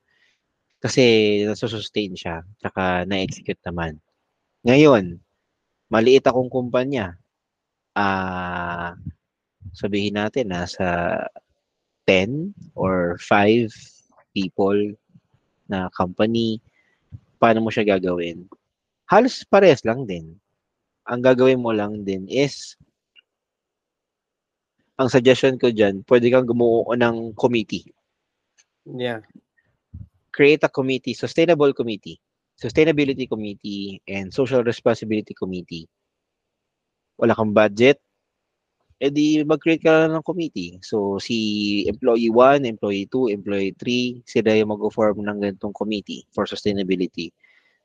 Kasi nasusustain siya, tsaka na-execute naman. Ngayon, maliit akong kumpanya. Ah, uh, sabihin natin nasa 10 or 5 people na company, paano mo siya gagawin? Halos pares lang din. Ang gagawin mo lang din is ang suggestion ko dyan, pwede kang gumuo ng committee. Yeah. Create a committee, sustainable committee, sustainability committee, and social responsibility committee. Wala kang budget, edi mag-create ka ng committee. So, si employee 1, employee 2, employee 3, sila yung mag-form ng ganitong committee for sustainability.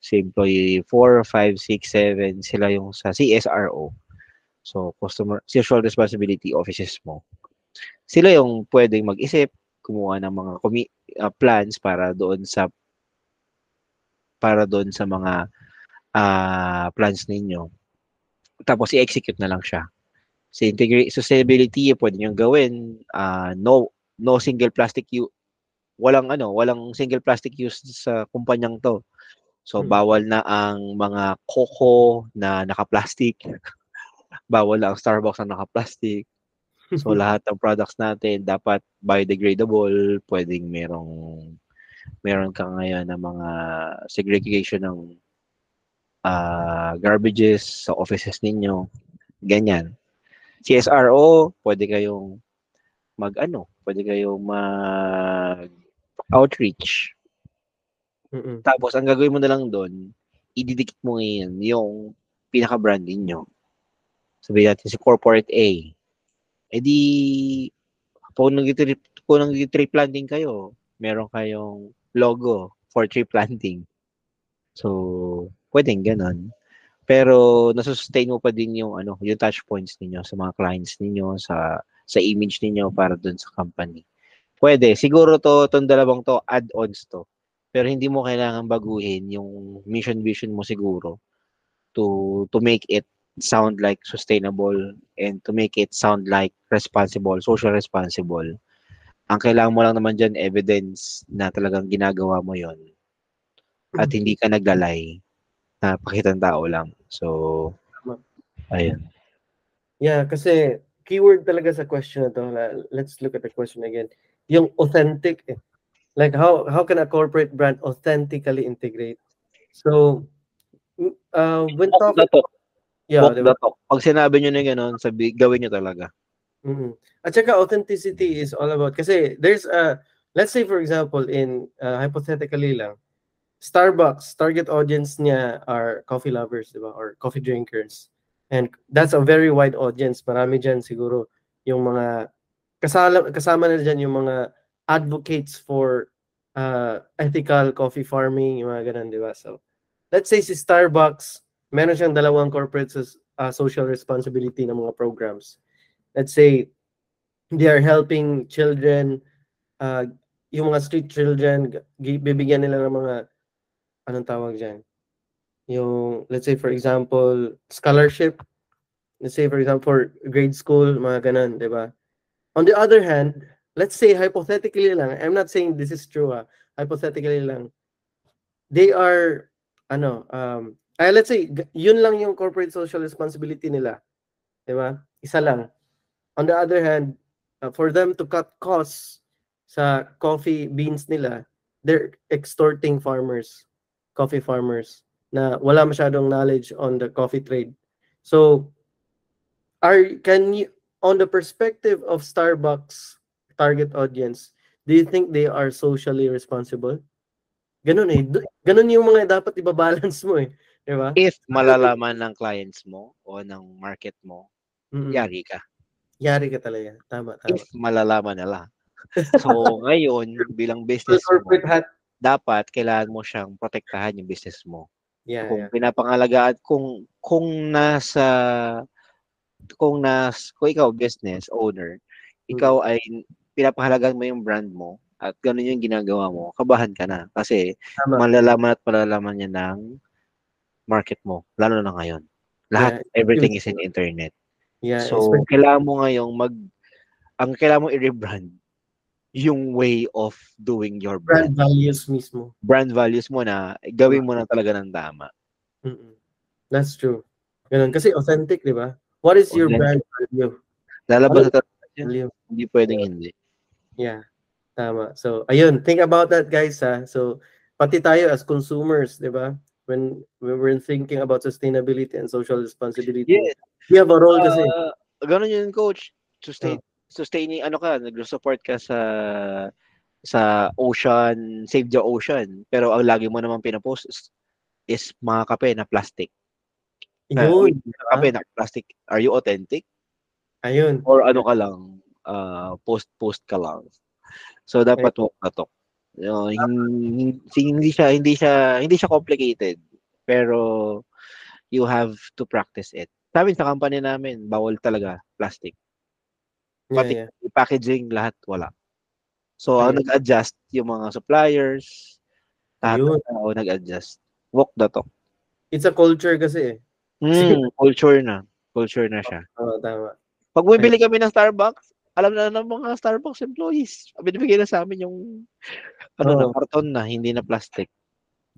Si employee 4, 5, 6, 7, sila yung sa CSRO So, customer social responsibility offices mo. Sila yung pwedeng mag-isip, kumuha ng mga komi- uh, plans para doon sa para doon sa mga uh, plans ninyo. Tapos i-execute na lang siya. Sa integrate sustainability, pwede nyo gawin ah, no no single plastic use walang ano, walang single plastic use sa kumpanyang to. So Hmm. bawal na ang mga Coco na naka-plastic. bawal na ang Starbucks na naka-plastic. So lahat ng products natin dapat biodegradable, pwedeng merong meron ka ngayon ng mga segregation ng ah, garbages sa offices ninyo. Ganyan. CSRO, pwede kayong mag ano, pwede kayong mag outreach. Mm-mm. Tapos ang gagawin mo na lang doon, ididikit mo ngayon yung pinaka-brand ninyo. Sabihin natin si Corporate A. Eh di, kung nag-tree, kung nag-tree planting kayo, meron kayong logo for tree planting. So, pwedeng ganon. Pero nasusustain mo pa din yung ano, yung touch points ninyo sa mga clients ninyo, sa sa image ninyo para doon sa company. Pwede. Siguro to, tong dalawang to, add-ons to. Pero hindi mo kailangan baguhin yung mission vision mo siguro to to make it sound like sustainable and to make it sound like responsible, social responsible. Ang kailangan mo lang naman dyan, evidence na talagang ginagawa mo yon at hindi ka naglalay na pakitang tao lang. So, ayun. Yeah, kasi keyword talaga sa question na to. Let's look at the question again. Yung authentic. eh. Like how how can a corporate brand authentically integrate? So mm, uh, when talking. Yeah, Walk diba? the talk. Pag sinabi nyo na gano'n, sabi, gawin nyo talaga. Mhm. At saka authenticity is all about kasi there's a let's say for example in uh, hypothetically lang Starbucks target audience niya are coffee lovers, 'di ba? Or coffee drinkers. And that's a very wide audience. Marami diyan siguro yung mga kasama kasama na diyan yung mga advocates for uh, ethical coffee farming, yung mga ganun, 'di ba? So let's say si Starbucks, meron siyang dalawang corporate uh, social responsibility ng mga programs. Let's say they are helping children uh, yung mga street children bibigyan nila ng mga anong tawag diyan yung let's say for example scholarship. Let's say for example for grade school mga ganun di ba? On the other hand let's say hypothetically lang i'm not saying this is true ah. Hypothetically lang they are ano um ay, let's say yun lang yung corporate social responsibility nila di ba isa lang on the other hand, uh, for them to cut costs sa coffee beans nila, they're extorting farmers, coffee farmers, na wala masyadong knowledge on the coffee trade. So, are can you, on the perspective of Starbucks target audience, do you think they are socially responsible? Ganun eh. Ganun yung mga dapat ibabalance mo eh. Di ba? If malalaman ng clients mo o ng market mo, Mm-mm. yari ka. Yari ka talaga. Tama, tama. If malalaman nila. So, ngayon, bilang business mo, hat. dapat kailangan mo siyang protektahan yung business mo. Yeah, kung yeah. pinapangalagaan kung kung nasa kung nas kung ikaw business owner, ikaw ay pinapahalagan mo yung brand mo at ganun yung ginagawa mo, kabahan ka na kasi Tama. malalaman at malalaman niya ng market mo, lalo na ngayon. Lahat, everything is in internet. Yeah, So, especially- kailangan mo ngayong mag, ang kailangan mo i-rebrand yung way of doing your brand brand. values mismo. Brand values mo na, gawin mo na talaga ng tama. Mm-mm. That's true. Ganun. Kasi authentic, di ba? What is your Authentic. brand value? Lalabas sa talaga, hindi pwedeng hindi. Yeah. Tama. So, ayun. Think about that, guys, ha? So, pati tayo as consumers, di ba? When, when we're thinking about sustainability and social responsibility, Yes. we have a role kasi. Uh, ganun yun, coach. Sustain, sustaining, ano ka, nag-support ka sa sa ocean, save the ocean. Pero ang lagi mo naman pinapost is, is mga kape na plastic. Na, Yun. kape na plastic. Are you authentic? Ayun. Or ano ka lang, uh, post-post ka lang. So, dapat walk the talk. You know, hin- hindi siya hindi siya hindi siya complicated pero you have to practice it. Sa amin sa company namin bawal talaga plastic. Yeah, Pati yeah. packaging lahat wala. So ang Ayun. nag-adjust yung mga suppliers, lahat ng tao nag-adjust. Walk the talk. It's a culture kasi eh. Hmm, culture na. Culture na siya. Oo, tama. Pag bumibili kami ng Starbucks, alam na ng mga Starbucks employees. Binibigay na sa amin yung ano na, Oo. karton na, hindi na plastic.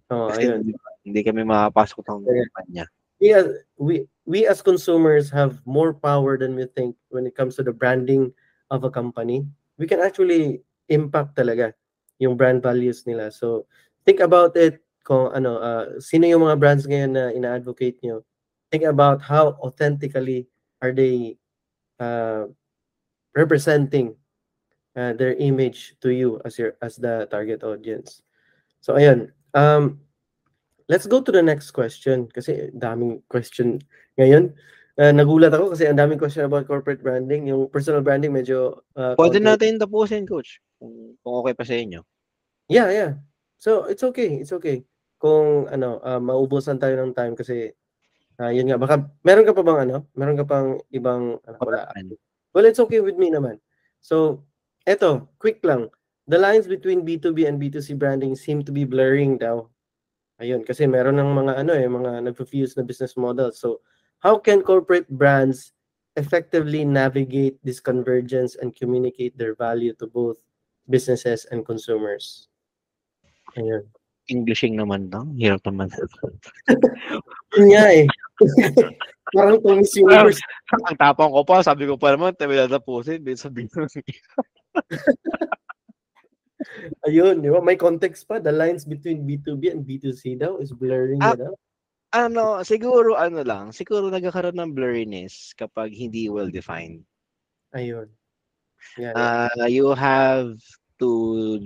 Oh, Kasi ayun. hindi, hindi kami makapasok ng kumpanya. we as we we as consumers have more power than we think when it comes to the branding of a company. We can actually impact talaga yung brand values nila. So think about it kung ano uh, sino yung mga brands ngayon na ina-advocate nyo. Think about how authentically are they uh, representing uh, their image to you as your as the target audience. So ayun. Um let's go to the next question kasi daming question ngayon. Uh, nagulat ako kasi ang daming question about corporate branding. Yung personal branding medyo uh, Pwede konti- natin tapusin, coach. Kung, kung okay pa sa inyo. Yeah, yeah. So it's okay, it's okay. Kung ano, uh, maubusan tayo ng time kasi uh, yun nga baka meron ka pa bang ano? Meron ka pang ibang ano, wala. Well, it's okay with me naman. So, eto, quick lang. The lines between B2B and B2C branding seem to be blurring daw. Ayun, kasi meron ng mga ano eh, mga nagpo-fuse na business model. So, how can corporate brands effectively navigate this convergence and communicate their value to both businesses and consumers? Ayun. Englishing naman lang. Hirap naman. Yun nga eh. Parang Universe. Ang tapang ko pa, sabi ko pa naman, tayo natapusin. Bin sabi ko, Ayun, di ba? May context pa. The lines between B2B and B2C daw is blurring Ah, na daw. ano, siguro ano lang, siguro nagkakaroon ng blurriness kapag hindi well-defined. Ayun. Yeah, yeah. Uh, you have to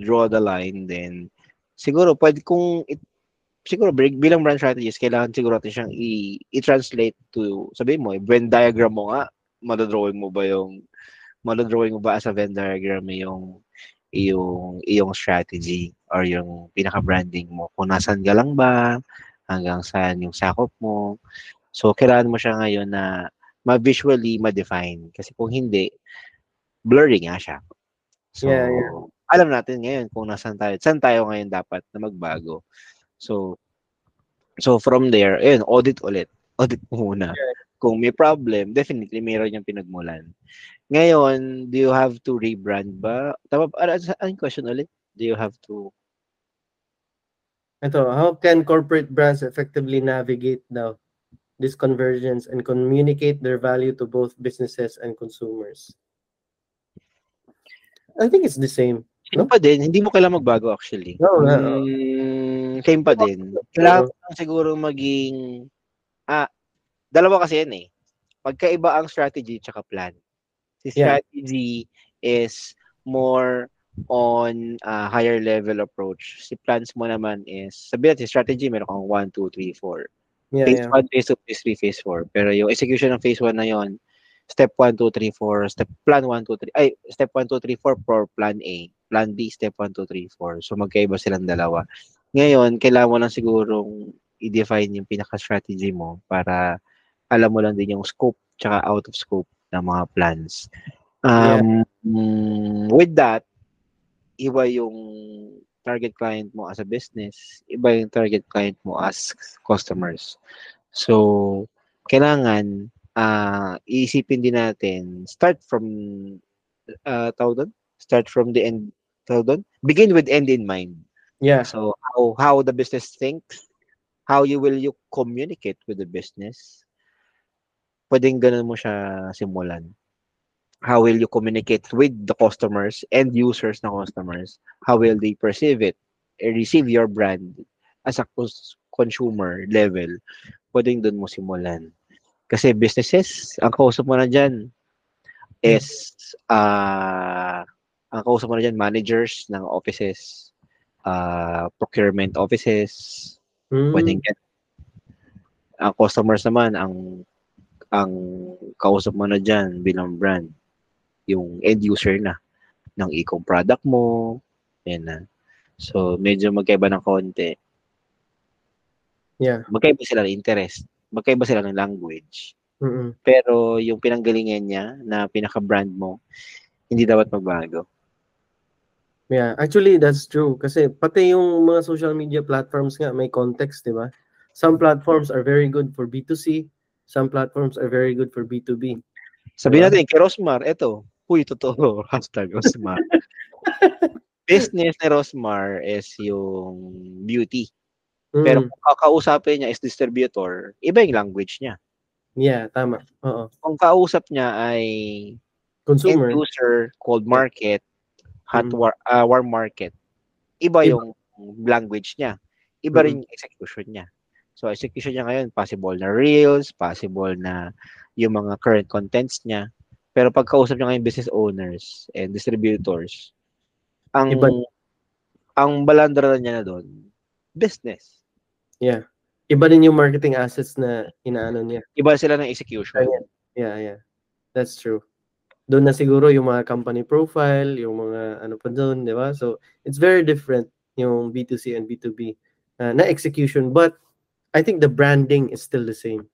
draw the line then. Siguro, pwede kung, it, siguro bil- bilang brand strategist, kailangan siguro natin siyang i- i-translate to, sabihin mo, eh, Venn diagram mo nga, madodrawing mo ba yung, madodrawing mo ba as a Venn diagram yung yung iyong strategy or yung pinaka-branding mo. Kung nasan ka lang ba, hanggang saan yung sakop mo. So, kailangan mo siya ngayon na ma-visually ma-define. Kasi kung hindi, blurry nga siya. So, Yeah, yeah. alam natin ngayon kung nasan tayo. Saan tayo ngayon dapat na magbago. So, so from there, ayun, audit ulit. Audit muna. Kung may problem, definitely mayroon yung pinagmulan. Ngayon, do you have to rebrand ba? Tama ba? Ano, anong question ulit? Do you have to Ito, how can corporate brands effectively navigate now this convergence and communicate their value to both businesses and consumers? I think it's the same. Same pa din, hindi mo kailangan magbago actually. No, no. Mm, same pa din. Kailangan siguro maging ah dalawa kasi yan eh. Magkaiba ang strategy tsaka plan. Si Yeah. strategy is more on a higher level approach. Si plans mo naman is, sabi natin, strategy, meron kang 1, 2, 3, 4. Yeah, phase yeah. 1, phase 2, phase 3, phase 4. Pero yung execution ng phase 1 na yon step 1, 2, 3, 4, step plan 1, 2, 3, ay, step 1, 2, 3, 4 for plan A. Plan B, step 1, 2, 3, 4. So magkaiba silang dalawa. Ngayon, kailangan mo lang sigurong i-define yung pinaka-strategy mo para alam mo lang din yung scope tsaka out of scope ng mga plans. Um, mm, With that, iba yung target client mo as a business, iba yung target client mo as customers. So, kailangan ah iisipin din natin, start from, uh, tawag doon? Start from the end, tawag doon? Begin with end in mind. Yeah. So, how, how the business thinks, how you will you communicate with the business, pwedeng ganun mo siya simulan. How will you communicate with the customers and users na customers? How will they perceive it? eh, Receive your brand as a cons- consumer level. Pwedeng doon mo simulan. Kasi businesses, ang kausap mo na dyan is, ah ang kausap mo na dyan, managers ng offices, ah procurement offices, Mm, pwedeng yan. Ang customers naman, ang ang kausap mo na dyan bilang brand, yung end user na ng e-com product mo, yan na. So, medyo magkaiba ng konti. Yeah. Magkaiba sila ng interest. Magkaiba sila ng language. mm-mm. Pero yung pinanggalingan niya na pinaka-brand mo, hindi dapat magbago. Yeah, actually that's true kasi pati yung mga social media platforms nga may context, 'di ba? Some platforms are very good for B2C, some platforms are very good for B2B. Sabi Diba? natin, kay Rosmar, eto, huy, totoo, hashtag Rosmar. Business ni Rosmar is yung beauty. Pero Mm, kung kakausapin niya is distributor, iba yung language niya. yeah, tama. Oo. Kung kausap niya ay Consumer. end user, cold market, hot war, ah, warm market, iba Iba. yung language niya. Iba rin yung execution niya. So, execution niya ngayon, possible na reels, possible na yung mga current contents niya. Pero pag kausap niya ngayon business owners and distributors, ang Iba. ang balandra niya na doon, business. Yeah. Iba din yung marketing assets na inaano niya. Iba sila ng execution. Yeah, yeah. That's true. Doon na siguro yung mga company profile, yung mga ano pa doon, di ba? So, it's very different yung B2C and B2B uh, na execution. But, I think the branding is still the same.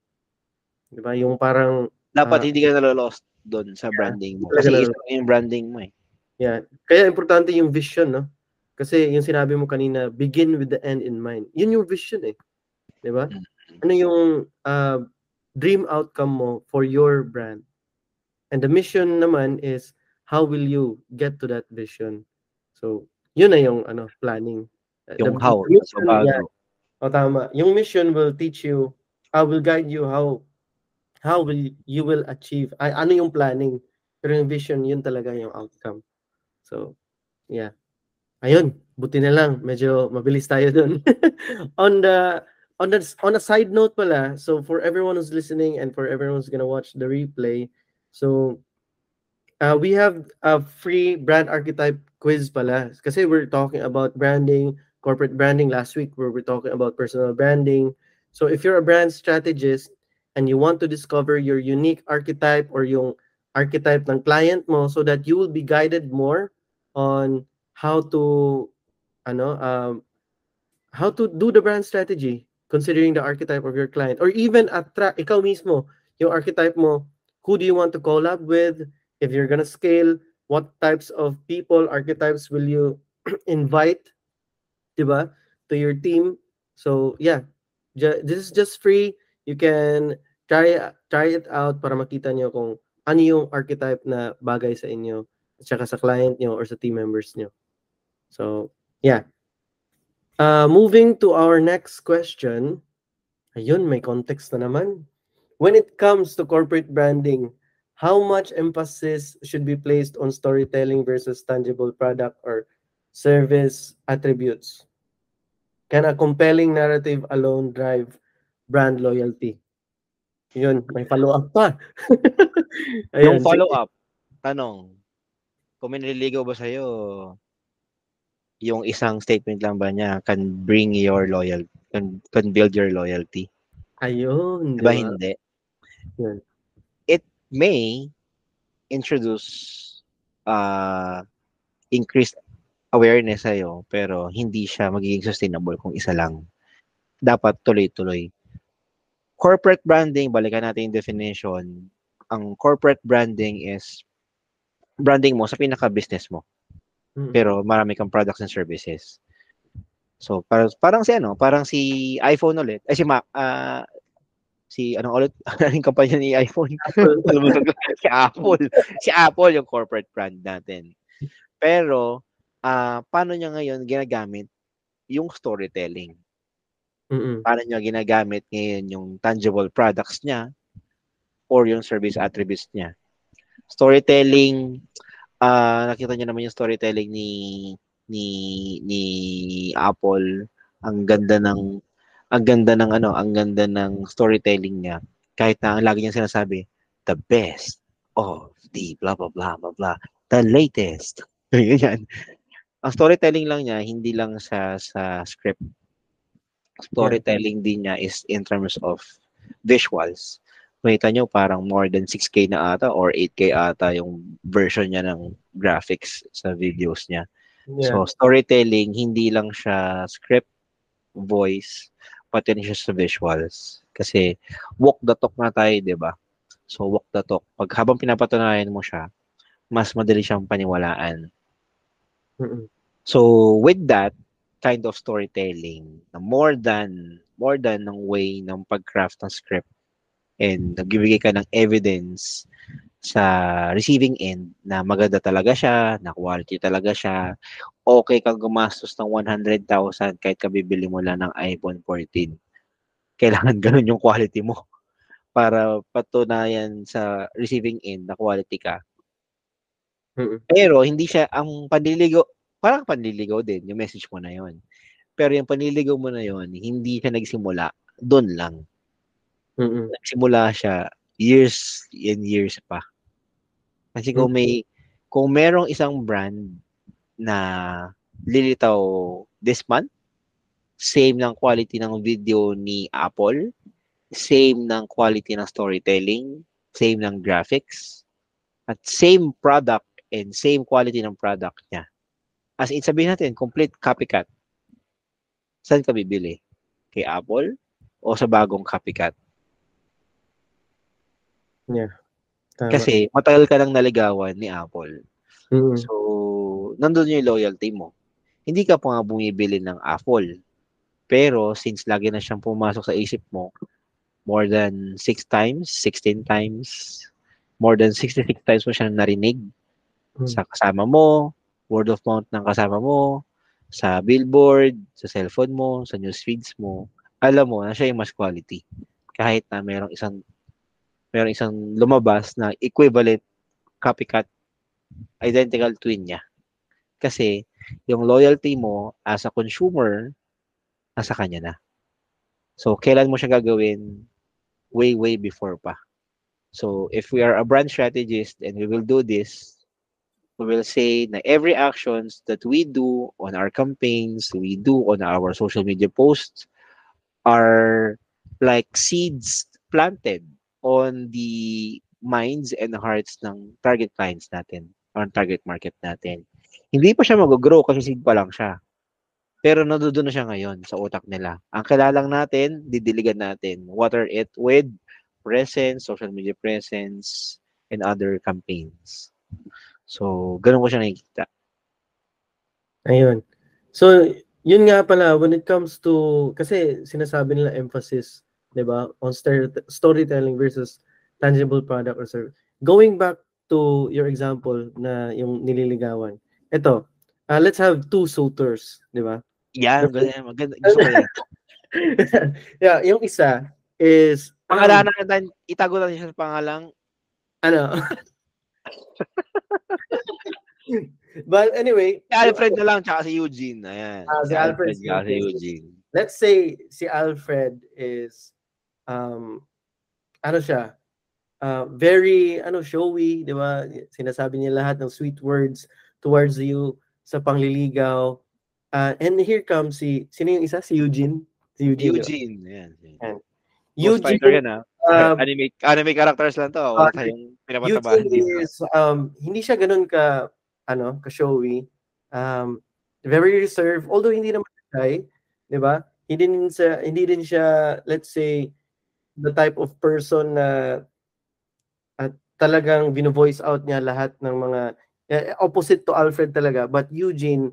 Di ba? Yung parang, Dapat Ah. hindi ka nalolost doon sa branding mo. Kasi isa yung branding mo eh. yeah. Kaya importante yung vision, no? Kasi yung sinabi mo kanina, begin with the end in mind. Yun yung vision eh. Di ba? Mm. Ano yung uh, dream outcome mo for your brand? And the mission naman is how will you get to that vision? So, yun na yung ano planning. Uh, Yung the- how. So, mission, bago. yeah. O tama. Yung mission will teach you, I will guide you how how will you will achieve. Ay, ano yung planning? Pero yung vision, yun talaga yung outcome. So, yeah. Ayun, buti na lang. Medyo mabilis tayo dun. on the on the on a side note pala, so for everyone who's listening and for everyone who's gonna watch the replay, so uh, we have a free brand archetype quiz pala. Kasi we're talking about branding, corporate branding last week where we're talking about personal branding. So if you're a brand strategist and you want to discover your unique archetype or yung archetype ng client mo so that you will be guided more on how to ano um how to do the brand strategy considering the archetype of your client or even attract ikaw mismo yung archetype mo who do you want to collab with? If you're gonna scale what types of people archetypes will you invite diba to your team? So yeah this is just free. You can try try it out para makita nyo kung ano yung archetype na bagay sa inyo at saka sa client nyo or sa team members nyo. So yeah. Uh, moving to our next question. Ayun may context na naman when it comes to corporate branding how much emphasis should be placed on storytelling versus tangible product or service attributes can a compelling narrative alone drive brand loyalty yun may follow up pa Yung Ayan, follow sige. up, tanong, kung may naliligaw ba sa'yo, yung isang statement lang ba niya can bring your loyal, can, can build your loyalty? ayun Diba diba? hindi? Yun. It may introduce uh, increased awareness sa'yo, pero hindi siya magiging sustainable kung isa lang. Dapat tuloy-tuloy. Corporate branding, balikan natin yung definition. Ang corporate branding is branding mo sa pinaka-business mo. Mm. Pero marami kang products and services. So, parang, parang si ano, parang si iPhone ulit. Ay, si Mac, ah, si ano ulit, anong kampanya ni iPhone? si Apple. Si Apple yung corporate brand natin. Pero, ah paano niya ngayon ginagamit yung storytelling? Mm-mm. Paano niya ginagamit ngayon yung tangible products niya or yung service attributes niya? Storytelling, ah nakita niyo naman yung storytelling ni ni ni Apple. Ang ganda ng ang ganda ng ano, ang ganda ng storytelling niya. Kahit na ang lagi niyang sinasabi, the best of the blah blah blah blah blah, the latest. Ganyan. Ang storytelling lang niya, hindi lang sa sa script. Storytelling din niya is in terms of visuals. Makita nyo parang more than 6K na ata or 8K ata yung version niya ng graphics sa videos niya. Yeah. So, storytelling, hindi lang siya script, voice, pati rin siya sa visuals. Kasi, walk the talk na tayo, di ba? So, walk the talk. Pag habang pinapatunayan mo siya, mas madali siyang paniwalaan. Mm-mm. So, with that kind of storytelling, more than, more than ng way ng pag-craft ng script, and nagbibigay ka ng evidence sa receiving end na maganda talaga siya, na quality talaga siya, okay kang gumastos ng 100,000 kahit kabibili mo lang ng iPhone 14. Kailangan ganun yung quality mo para patunayan sa receiving end na quality ka. Pero hindi siya ang panliligaw, parang panliligaw din yung message mo na yon. Pero yung panliligaw mo na yon, hindi siya nagsimula doon lang. Mm. Nagsimula siya years and years pa. Kasi kung may kung merong isang brand na lilitaw this month, same ng quality ng video ni Apple, same ng quality ng storytelling, same ng graphics, at same product and same quality ng product niya. As in, sabihin natin, complete copycat. Saan ka bibili? Kay Apple o sa bagong copycat? Tama. Kasi matagal ka nang naligawan ni Apple. Mm. So, nandun yung loyalty mo. Hindi ka pa nga bumibili ng Apple. Pero since lagi na siyang pumasok sa isip mo, more than 6 times, 16 times, more than 66 times mo siyang narinig Hmm. sa kasama mo, word of mouth ng kasama mo, sa billboard, sa cellphone mo, sa news feeds mo, alam mo na siya yung mas quality. Kahit na merong isang merong isang lumabas na equivalent copycat identical twin niya. Kasi yung loyalty mo as a consumer nasa kanya na. So kailan mo siya gagawin? Way way before pa. So if we are a brand strategist and we will do this, we will say na every actions that we do on our campaigns, we do on our social media posts are like seeds planted on the minds and hearts ng target clients natin or target market natin. Hindi pa siya mag-grow kasi seed pa lang siya. Pero nandoon na siya ngayon sa utak nila. Ang kailangan natin, didiligan natin. Water it with presence, social media presence, and other campaigns. So, ganun ko siya nakikita. Ayun. So, yun nga pala, when it comes to, kasi sinasabi nila emphasis, di ba, on story- storytelling versus tangible product or service. Going back to your example na yung nililigawan. Ito, uh, let's have two suitors, di ba? Yan, maganda. maganda gusto ko yan. yeah, yung isa is, Pangalanan natin, itago natin siya sa pangalang ano? But anyway, si Alfred na lang, tsaka si Eugene. Ayan. Ah, si Alfred, tsaka si si Eugene. let's say si Alfred is um ano siya uh, very ano showy, 'di ba? Sinasabi niya lahat ng sweet words towards you sa pangliligaw. Uh, and here comes si sino yung isa si Eugene? Si Eugene. Eugene. Ayan. Eugene. Eugene. yan, ah. um, anime, anime characters lang to. Wala Ah, tayong pinapatabahan Eugene is um hindi siya ganun ka ano, ka showy. Um very reserved although hindi naman shy, 'di ba? Hindi din siya hindi din siya let's say the type of person na at talagang vino-voice out niya lahat ng mga eh, opposite to Alfred talaga but Eugene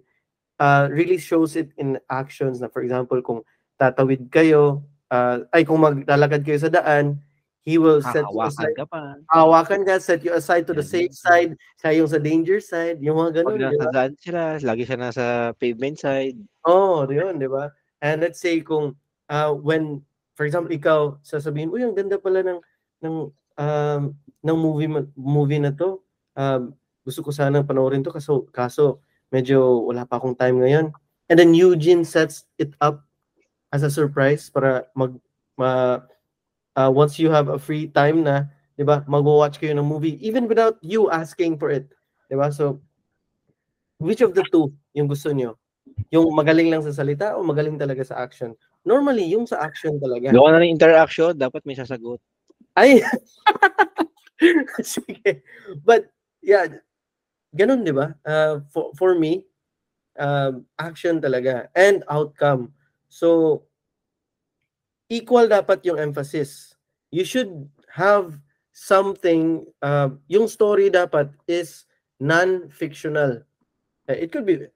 uh, really shows it in actions na for example kung tatawid kayo uh, ay kung maglalakad kayo sa daan he will set you aside ka pa. hawakan ka, set you aside to the Yan. safe side, siya yung sa danger side, yung mga ganun, Pag nasa daan sila, lagi siya nasa pavement side. Oh, yun, di ba? And let's say kung, uh, when, for example, ikaw, sasabihin, uy, ang ganda pala ng, ng, um, ng movie, movie na to. Um, gusto ko sanang panoorin to, kaso, kaso, medyo wala pa akong time ngayon. And then Eugene sets it up as a surprise para mag, ma, uh, once you have a free time na, 'di ba? Magwo-watch kayo ng movie even without you asking for it, 'di ba? So which of the two yung gusto niyo? Yung magaling lang sa salita o magaling talaga sa action? Normally, yung sa action talaga. Gawa na ng interaction, dapat may sasagot. Ay. Sige. But yeah, ganun 'di ba? Uh, for for me, um, action talaga and outcome. So equal dapat yung emphasis. You should have something uh, yung story dapat is non-fictional. Eh, It could be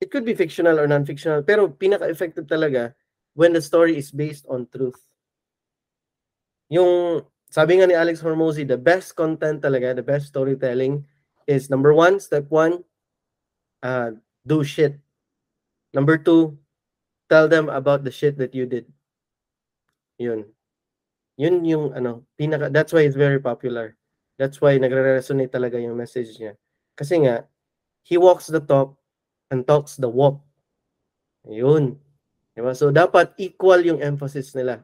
it could be fictional or non-fictional pero pinaka-effective talaga when the story is based on truth. Yung sabi nga ni Alex Hormozy, the best content talaga, the best storytelling is number one, step one, uh, do shit. Number two, tell them about the shit that you did. Yun. Yun yung ano, pinaka, that's why it's very popular. That's why nagre-resonate talaga yung message niya. Kasi nga, he walks the talk and talks the walk. Yun. Diba? So, dapat equal yung emphasis nila.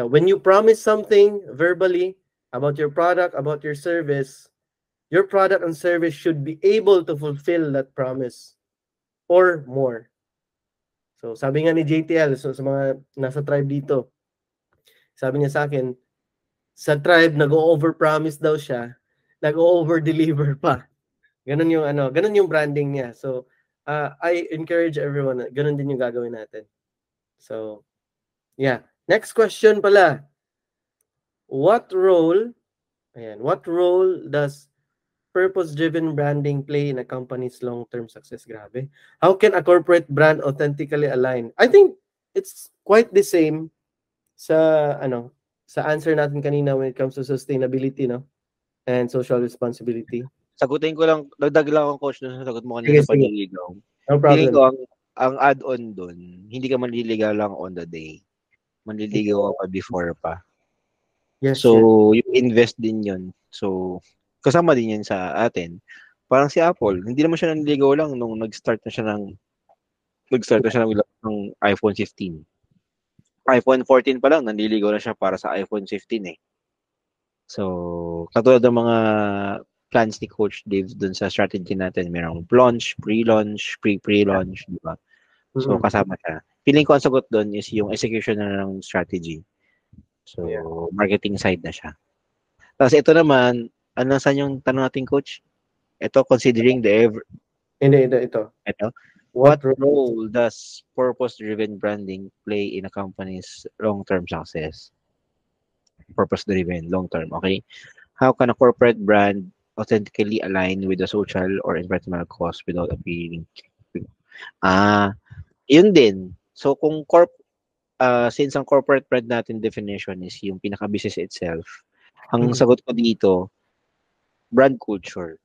When you promise something verbally about your product, about your service, your product and service should be able to fulfill that promise or more. So, sabi nga ni JTL, so sa mga nasa tribe dito, sabi niya sa akin, sa tribe, nag-over-promise daw siya, nag-over-deliver pa. Ganun yung ano, ganun yung branding niya. So, uh, I encourage everyone, ganun din yung gagawin natin. So, yeah. Next question pala. What role, ayan, what role does purpose-driven branding play in a company's long-term success? Grabe. How can a corporate brand authentically align? I think it's quite the same sa ano sa answer natin kanina when it comes to sustainability no and social responsibility. Sagutin ko lang, dagdag lang ako coach sa sagot mo kanina Sige, sa panliligaw. No problem. ko ang, ang add-on doon, hindi ka manliligaw lang on the day. Manliligaw ka pa before pa. Yes. So, yung invest din yun. So, kasama din yan sa atin. Parang si Apple, hindi naman siya nanliligaw lang nung nag-start na siya ng nag-start na siya ng, ng iPhone 15. iPhone 14 pa lang, nanliligaw na siya para sa iPhone 15 eh. So, katulad ng mga plans ni Coach Dave dun sa strategy natin, merong launch, pre-launch, pre-pre-launch, di ba? So, Mhm. kasama siya. Feeling ko ang sagot doon is yung execution na ng strategy. So, Yeah. marketing side na siya. Tapos ito naman, ano saan yung tanong natin, coach? Ito, considering the ever, Hindi, ito, ito. ito, What, what role does purpose-driven branding play in a company's long-term success? Purpose-driven, long-term, okay? How can a corporate brand authentically align with the social or environmental cause without appealing? Ah, yun din. So kung corp uh, since ang corporate brand natin definition is yung pinaka-business itself, ang Mhm. sagot ko dito, brand culture.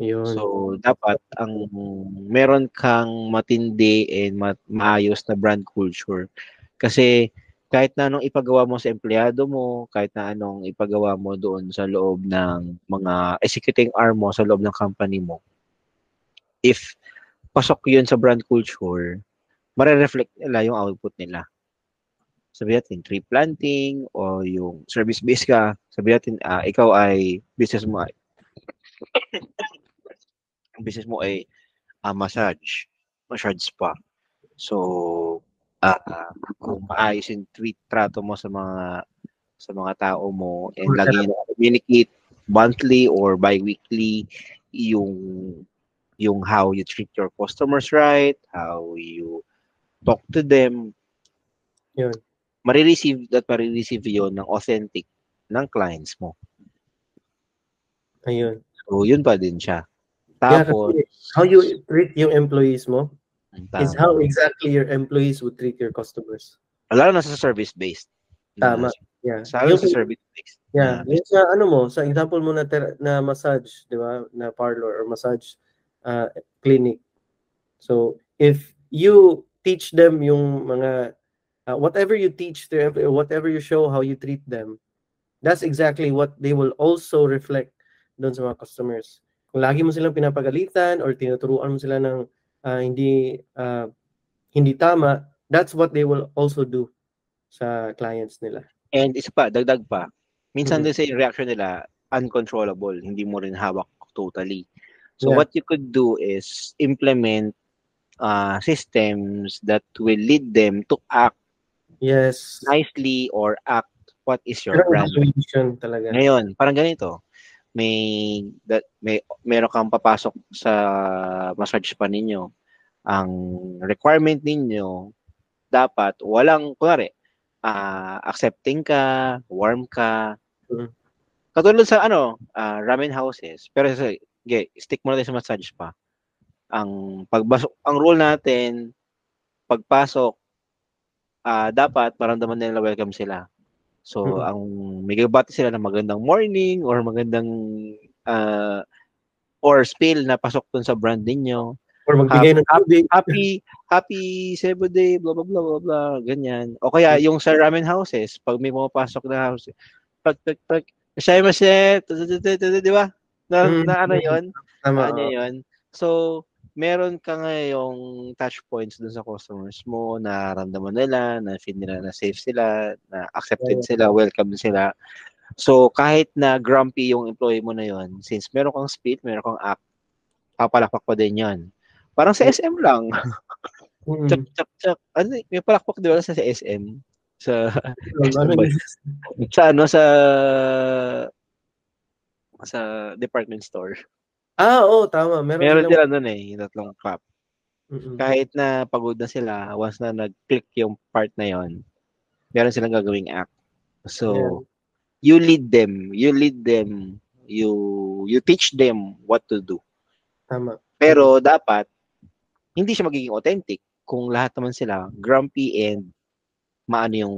Yun. So, dapat ang meron kang matindi and ma- maayos na brand culture. Kasi kahit na anong ipagawa mo sa empleyado mo, kahit na anong ipagawa mo doon sa loob ng mga executing arm mo, sa loob ng company mo, if pasok yun sa brand culture, mare-reflect nila yung output nila. Sabi natin, tree planting o yung service-based ka, sabi natin, ah, ikaw ay business mo ay business mo ay ah, massage, massage spa. So, ah ah, kung maayos yung tweet trato mo sa mga sa mga tao mo and lagi nyo communicate monthly or bi-weekly yung yung how you treat your customers right, how you talk to them. Yun. Marireceive at marireceive yon ng authentic ng clients mo. Ayun. So, yun pa din siya. Yeah, Tapos, kasi how you treat yung employees mo is tama. how exactly your employees would treat your customers. lalo na sa service-based. Tama. Yeah. Lalo Yung- sa service-based. Yeah, yung sa ano mo, sa example mo na ter- na massage, 'di ba? Na parlor or massage uh, clinic. So, if you teach them yung mga uh, whatever you teach their employee, or whatever you show how you treat them, that's exactly what they will also reflect doon sa mga customers. Kung lagi mo silang pinapagalitan or tinuturuan mo sila ng uh, hindi uh, hindi tama, that's what they will also do sa clients nila. And isa pa, dagdag pa. Minsan Mhm. din sa reaction nila, uncontrollable. Hindi mo rin hawak totally. So Yeah. what you could do is implement uh, systems that will lead them to act Yes. nicely or act what is your brand. talaga. Ngayon, parang ganito. May that may meron kang papasok sa massage pa ninyo. Ang requirement ninyo dapat walang kunwari ah, accepting ka, warm ka. Mhm. Katulad sa ano, ah, ramen houses. Pero sa okay, stick mo natin sa massage pa. Ang pagbasok, ang rule natin pagpasok ah dapat maramdaman nila welcome sila. So, Mm. ang may gabati sila ng magandang morning or magandang ah, or spill na pasok dun sa brand ninyo. Or magbigay ng tubig. Happy, happy Cebu Day, blah, blah, blah, blah, blah, ganyan. O kaya, yung sa ramen houses, pag may pumapasok na house, pag, pag, pag, siya maset, di ba? Na, Mm. na ano yun? Tama. ano yun? So, meron ka ngayong touch points dun sa customers mo na ramdaman nila, na feel nila na safe sila, na accepted sila, welcome sila. So, kahit na grumpy yung employee mo na yon since meron kang speed, meron kang act, papalakpak pa din yon Parang sa SM lang. Mm. Chak, chak, chak. Ano, may palakpak di ba sa sa SM? Sa, Ano yun? sa ano, sa sa department store. Ah, oo, tama. Meron, Meron sila nun eh, yung tatlong pop. Mm-mm. kahit na pagod na sila, once na nag-click yung part na yon, meron silang gagawing act. So, you lead them, you lead them, you you teach them what to do. Tama. Pero dapat hindi siya magiging authentic kung lahat naman sila grumpy and maano yung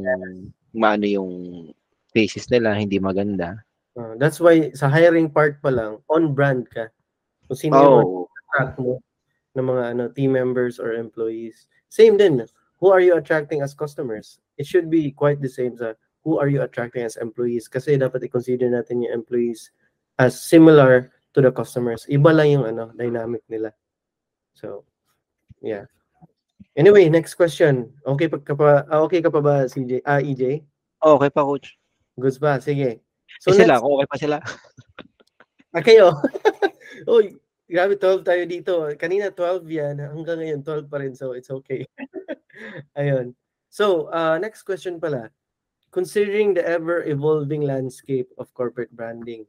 maano yung faces nila hindi maganda. Ah, that's why sa hiring part pa lang, on brand ka. Kung sino yung Oh, track mo ng mga ano team members or employees. Same din. Who are you attracting as customers? It should be quite the same sa who are you attracting as employees kasi dapat i-consider natin yung employees as similar to the customers. Iba lang yung ano dynamic nila. So, yeah. Anyway, next question. Okay pa ka pa, ah, okay ka pa ba CJ? Ah, EJ? okay pa coach. Goods ba? Sige. So, eh, sila, next, okay pa sila. ah, kayo. Uy, grabe 12 tayo dito. Kanina 12 yan. Hanggang ngayon 12 pa rin. So it's okay. Ayun. So, uh, next question pala. Considering the ever-evolving landscape of corporate branding,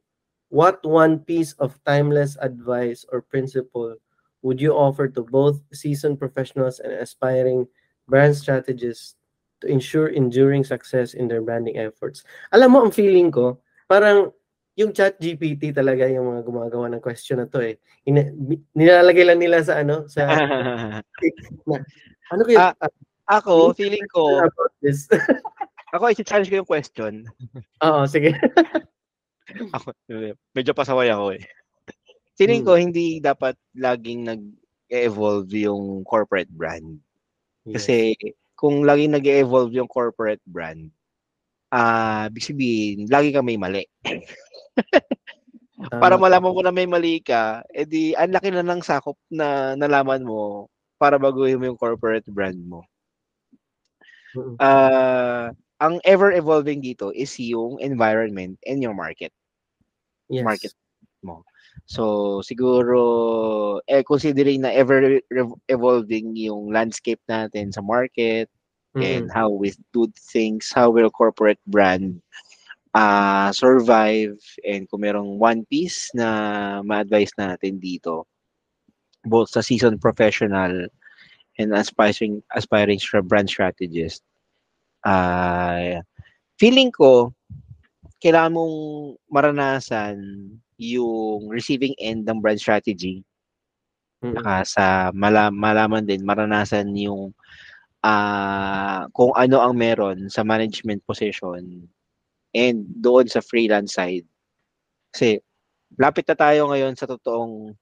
what one piece of timeless advice or principle would you offer to both seasoned professionals and aspiring brand strategists to ensure enduring success in their branding efforts? Alam mo, ang feeling ko, parang yung chat GPT talaga yung mga gumagawa ng question na to eh. Ina- nilalagay lang nila sa ano, sa ano kaya Ah, ako, feeling ko, ako i-challenge ko yung question. Oo, sige. Ako, medyo pasaway ako eh. Feeling Hmm. ko, hindi dapat laging nag-evolve yung corporate brand. Kasi kung laging nag-evolve yung corporate brand, ah, uh, sabihin, lagi kang may mali. Para malaman mo na may mali ka, edi ang laki na ng sakop na nalaman mo para baguhin mo yung corporate brand mo. Ah, ang ever-evolving dito is yung environment and your market. Yes. market mo. So, siguro, eh, considering na ever rev- evolving yung landscape natin sa market and Mm-mm. how we do things, how will corporate brand uh, survive and kung merong one piece na ma-advise natin dito both sa seasoned professional and aspiring aspiring brand strategist uh, feeling ko kailangan mong maranasan yung receiving end ng brand strategy Mm-mm. Saka sa mala- malaman din, maranasan yung ah kung ano ang meron sa management position and doon sa freelance side. Kasi lapit na tayo ngayon sa totoong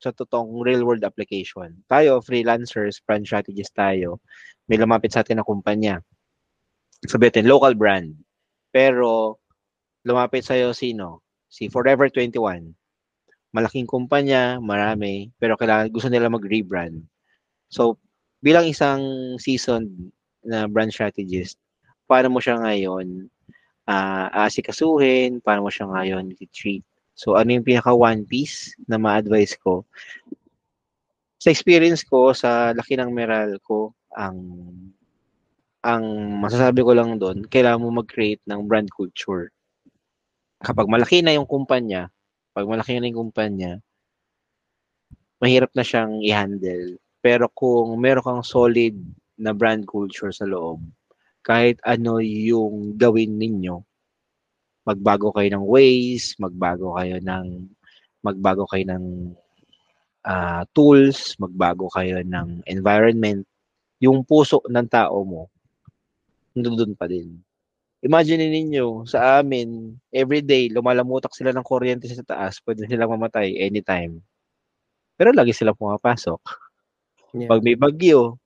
sa totoong real world application. Tayo, freelancers, brand strategist tayo, may lumapit sa atin na kumpanya. Sabihin, local brand. Pero lumapit sa'yo sino? Si Forever 21 malaking kumpanya, marami, pero kailangan gusto nila mag-rebrand. So, bilang isang seasoned na brand strategist, paano mo siya ngayon uh, aasikasuhin, paano mo siya ngayon i-treat. So, ano yung pinaka one piece na ma-advise ko? Sa experience ko, sa laki ng meral ko, ang ang masasabi ko lang doon, kailangan mo mag-create ng brand culture. Kapag malaki na yung kumpanya, pag malaki na yung kumpanya, mahirap na siyang i-handle. Pero kung meron kang solid na brand culture sa loob, kahit ano yung gawin ninyo, magbago kayo ng ways, magbago kayo ng magbago kayo ng uh, tools, magbago kayo ng environment, yung puso ng tao mo, nandun pa din. Imagine ninyo, sa amin, everyday, lumalamutak sila ng kuryente sa taas, pwede silang mamatay anytime. Pero lagi sila pumapasok. Yeah. Pag may bagyo,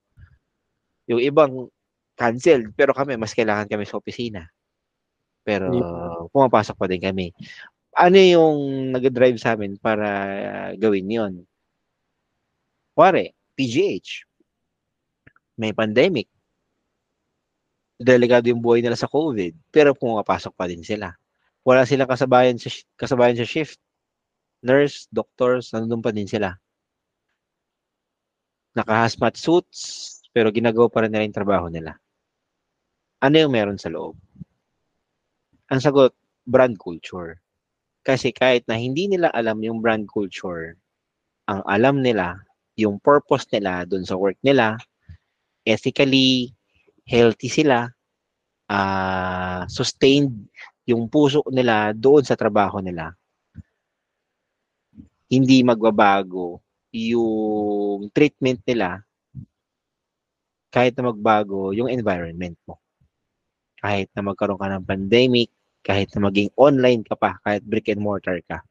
yung ibang canceled, pero kami, mas kailangan kami sa opisina. Pero pumapasok pa din kami. Ano yung nag-drive sa amin para gawin yon? Pare, PGH. May pandemic delikado yung buhay nila sa COVID, pero pumapasok pa din sila. Wala silang kasabayan sa, kasabayan sa shift. Nurse, doctors, nandun pa din sila. Naka-hazmat suits, pero ginagawa pa rin nila yung trabaho nila. Ano yung meron sa loob? Ang sagot, brand culture. Kasi kahit na hindi nila alam yung brand culture, ang alam nila, yung purpose nila dun sa work nila, ethically, healthy sila, uh, sustained yung puso nila doon sa trabaho nila. Hindi magbabago yung treatment nila kahit na magbago yung environment mo. Kahit na magkaroon ka ng pandemic, kahit na maging online ka pa, kahit brick and mortar ka,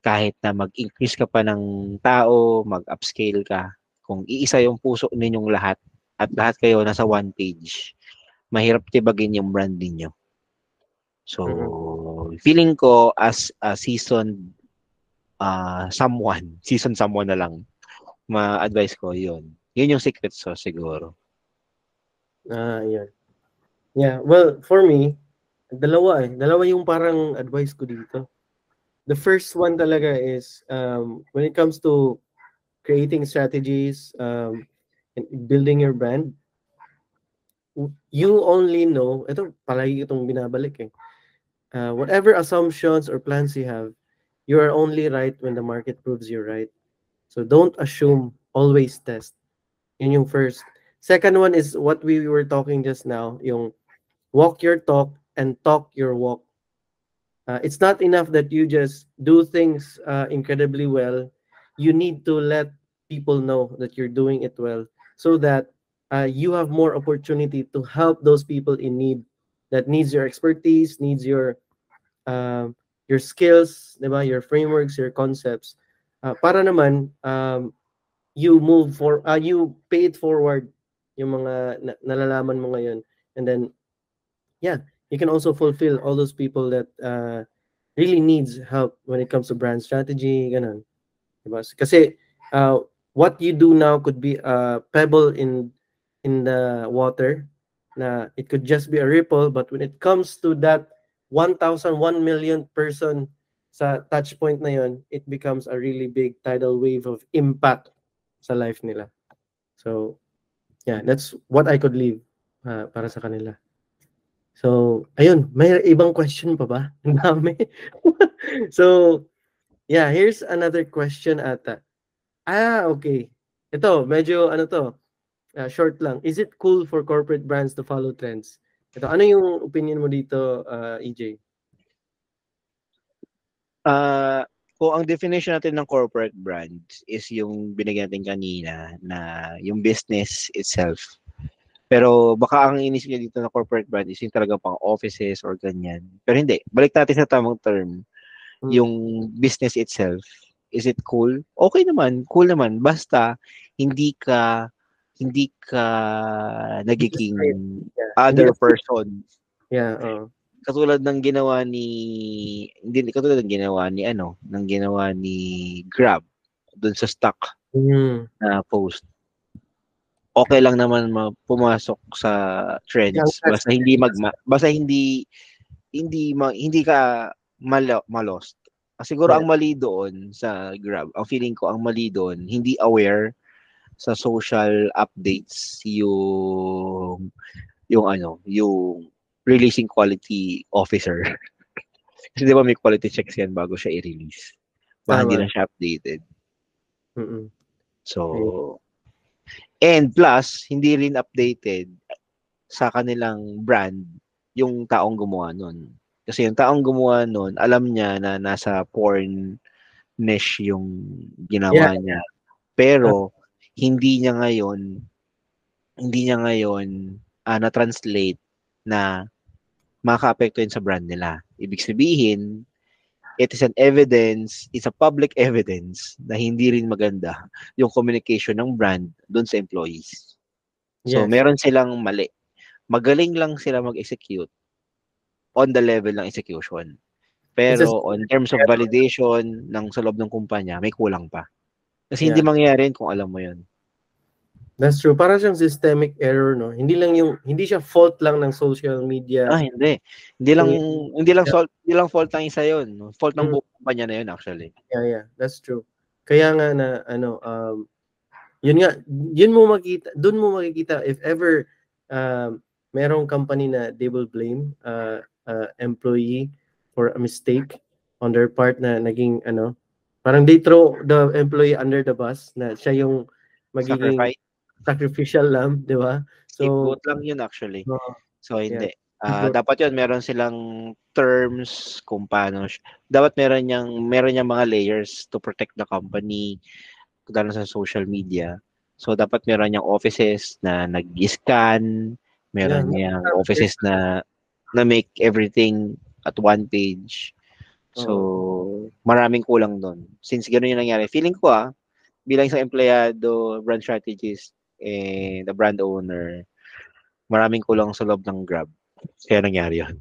kahit na mag-increase ka pa ng tao, mag-upscale ka, kung iisa yung puso ninyong lahat, at lahat kayo nasa one page, mahirap tibagin yung brand niyo. So, mm-hmm. feeling ko as a season uh, someone, season someone na lang, ma-advise ko yun. Yun yung secret sauce siguro. Ah, uh, yun. Yeah, well, for me, dalawa eh. Dalawa yung parang advice ko dito. The first one talaga is um, when it comes to creating strategies, um, building your brand, you only know, ito palagi itong binabalik eh. Uh, whatever assumptions or plans you have, you are only right when the market proves you right. So don't assume, always test. Yun yung first. Second one is what we were talking just now, yung walk your talk and talk your walk. Uh, it's not enough that you just do things uh, incredibly well. You need to let people know that you're doing it well so that uh, you have more opportunity to help those people in need that needs your expertise, needs your uh, your skills, diba? your frameworks, your concepts. Uh, para naman um, you move for uh, you pay it forward yung mga na- nalalaman mo ngayon and then yeah you can also fulfill all those people that uh, really needs help when it comes to brand strategy ganun. Diba? uh, what you do now could be a pebble in in the water na it could just be a ripple but when it comes to that 1,000 1 million person sa touch point na yon it becomes a really big tidal wave of impact sa life nila. So yeah that's what I could leave uh, para sa kanila so ayun may ibang question pa ba ang dami so yeah here's another question ata Ah, okay. Ito, medyo ano to, uh, short lang. Is it cool for corporate brands to follow trends? Ito, ano yung opinion mo dito, uh, EJ? Uh, kung ang definition natin ng corporate brand is yung binigyan natin kanina na yung business itself. Pero baka ang inisip niya dito na corporate brand is yung talaga pang offices or ganyan. Pero hindi. Balik natin sa tamang term. Hmm. Yung business itself Is it cool? Okay naman, cool naman. Basta hindi ka hindi ka nagiging yeah. other person. Yeah, uh. Katulad ng ginawa ni hindi katulad ng ginawa ni ano, ng ginawa ni Grab doon sa stock mm. na post. Okay lang naman pumasok sa trends basta hindi magma basta hindi hindi ma, hindi ka malo, malost siguro ang mali doon sa Grab, ang feeling ko ang mali doon, hindi aware sa social updates yung yung ano, yung releasing quality officer. Kasi di ba may quality checks yan bago siya i-release. Baka hindi na siya updated. Mm-mm. So, and plus, hindi rin updated sa kanilang brand yung taong gumawa nun. Kasi yung taong gumawa nun, alam niya na nasa porn niche yung ginawa yeah. niya. Pero hindi niya ngayon hindi niya ngayon uh, na-translate na makaka-apekto yun sa brand nila. Ibig sabihin, it is an evidence, it's a public evidence na hindi rin maganda yung communication ng brand doon sa employees. So, Yes. meron silang mali. Magaling lang sila mag-execute on the level ng execution. Pero on terms of validation ng sa loob ng kumpanya, may kulang pa. Kasi hindi Yeah. mangyayari yun kung alam mo yun. That's true. Para siyang systemic error, no? Hindi lang yung, hindi siya fault lang ng social media. Ah, hindi. Hindi lang Eh, hindi lang yeah. sol- hindi lang fault ng isa 'yon. no? Fault ng Mm. buong kumpanya na 'yon actually. Yeah, yeah. That's true. Kaya nga na, ano, um, yun nga, yun mo makita, dun mo makikita if ever um, merong company na they will blame uh, uh, employee for a mistake on their part na naging, ano, parang they throw the employee under the bus na siya yung magiging Sacrifice, sacrificial lamb, di ba? So, scapegoat lang 'yun actually. So hindi. Ah, Scapegoat. dapat 'yun meron silang terms kung paano dapat meron niyang meron niyang mga layers to protect the company lalo sa social media. So dapat meron niyang offices na nag-scan, meron Yeah, niyang offices na na make everything at one page. So, maraming kulang doon. Since gano'n yung nangyari, feeling ko ah, bilang isang empleyado, brand strategist, eh, the brand owner, maraming kulang sa loob ng Grab. Kaya nangyari yun.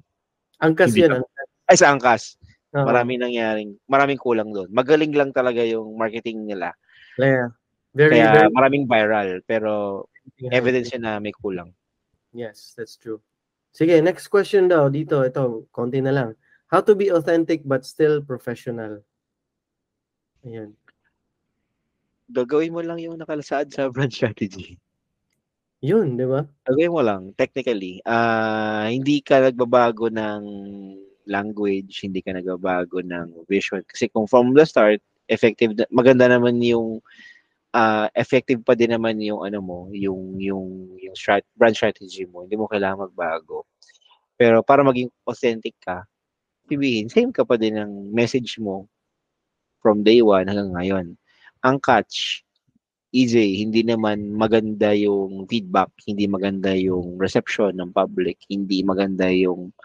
angkas Hindi yun. Ay, sa Angkas, Oo. maraming nangyaring, maraming kulang doon. Magaling lang talaga yung marketing nila. Yeah. Very, Kaya very maraming viral, pero evidence yun na may kulang. Yes, that's true. Sige, next question daw dito. Ito, konti na lang. How to be authentic but still professional? Ayan. Gagawin mo lang yung nakalasad sa brand strategy. Yun, di ba? Gagawin mo lang, technically. ah hindi ka nagbabago ng language, hindi ka nagbabago ng vision. Kasi kung from the start, effective, maganda naman yung ah effective pa din naman yung ano mo, yung yung yung strat, brand strategy mo. Hindi mo kailangan magbago. Pero para maging authentic ka, sabihin, same ka pa din ng message mo from day one hanggang ngayon. Ang catch, EJ, hindi naman maganda yung feedback, hindi maganda yung reception ng public, hindi maganda yung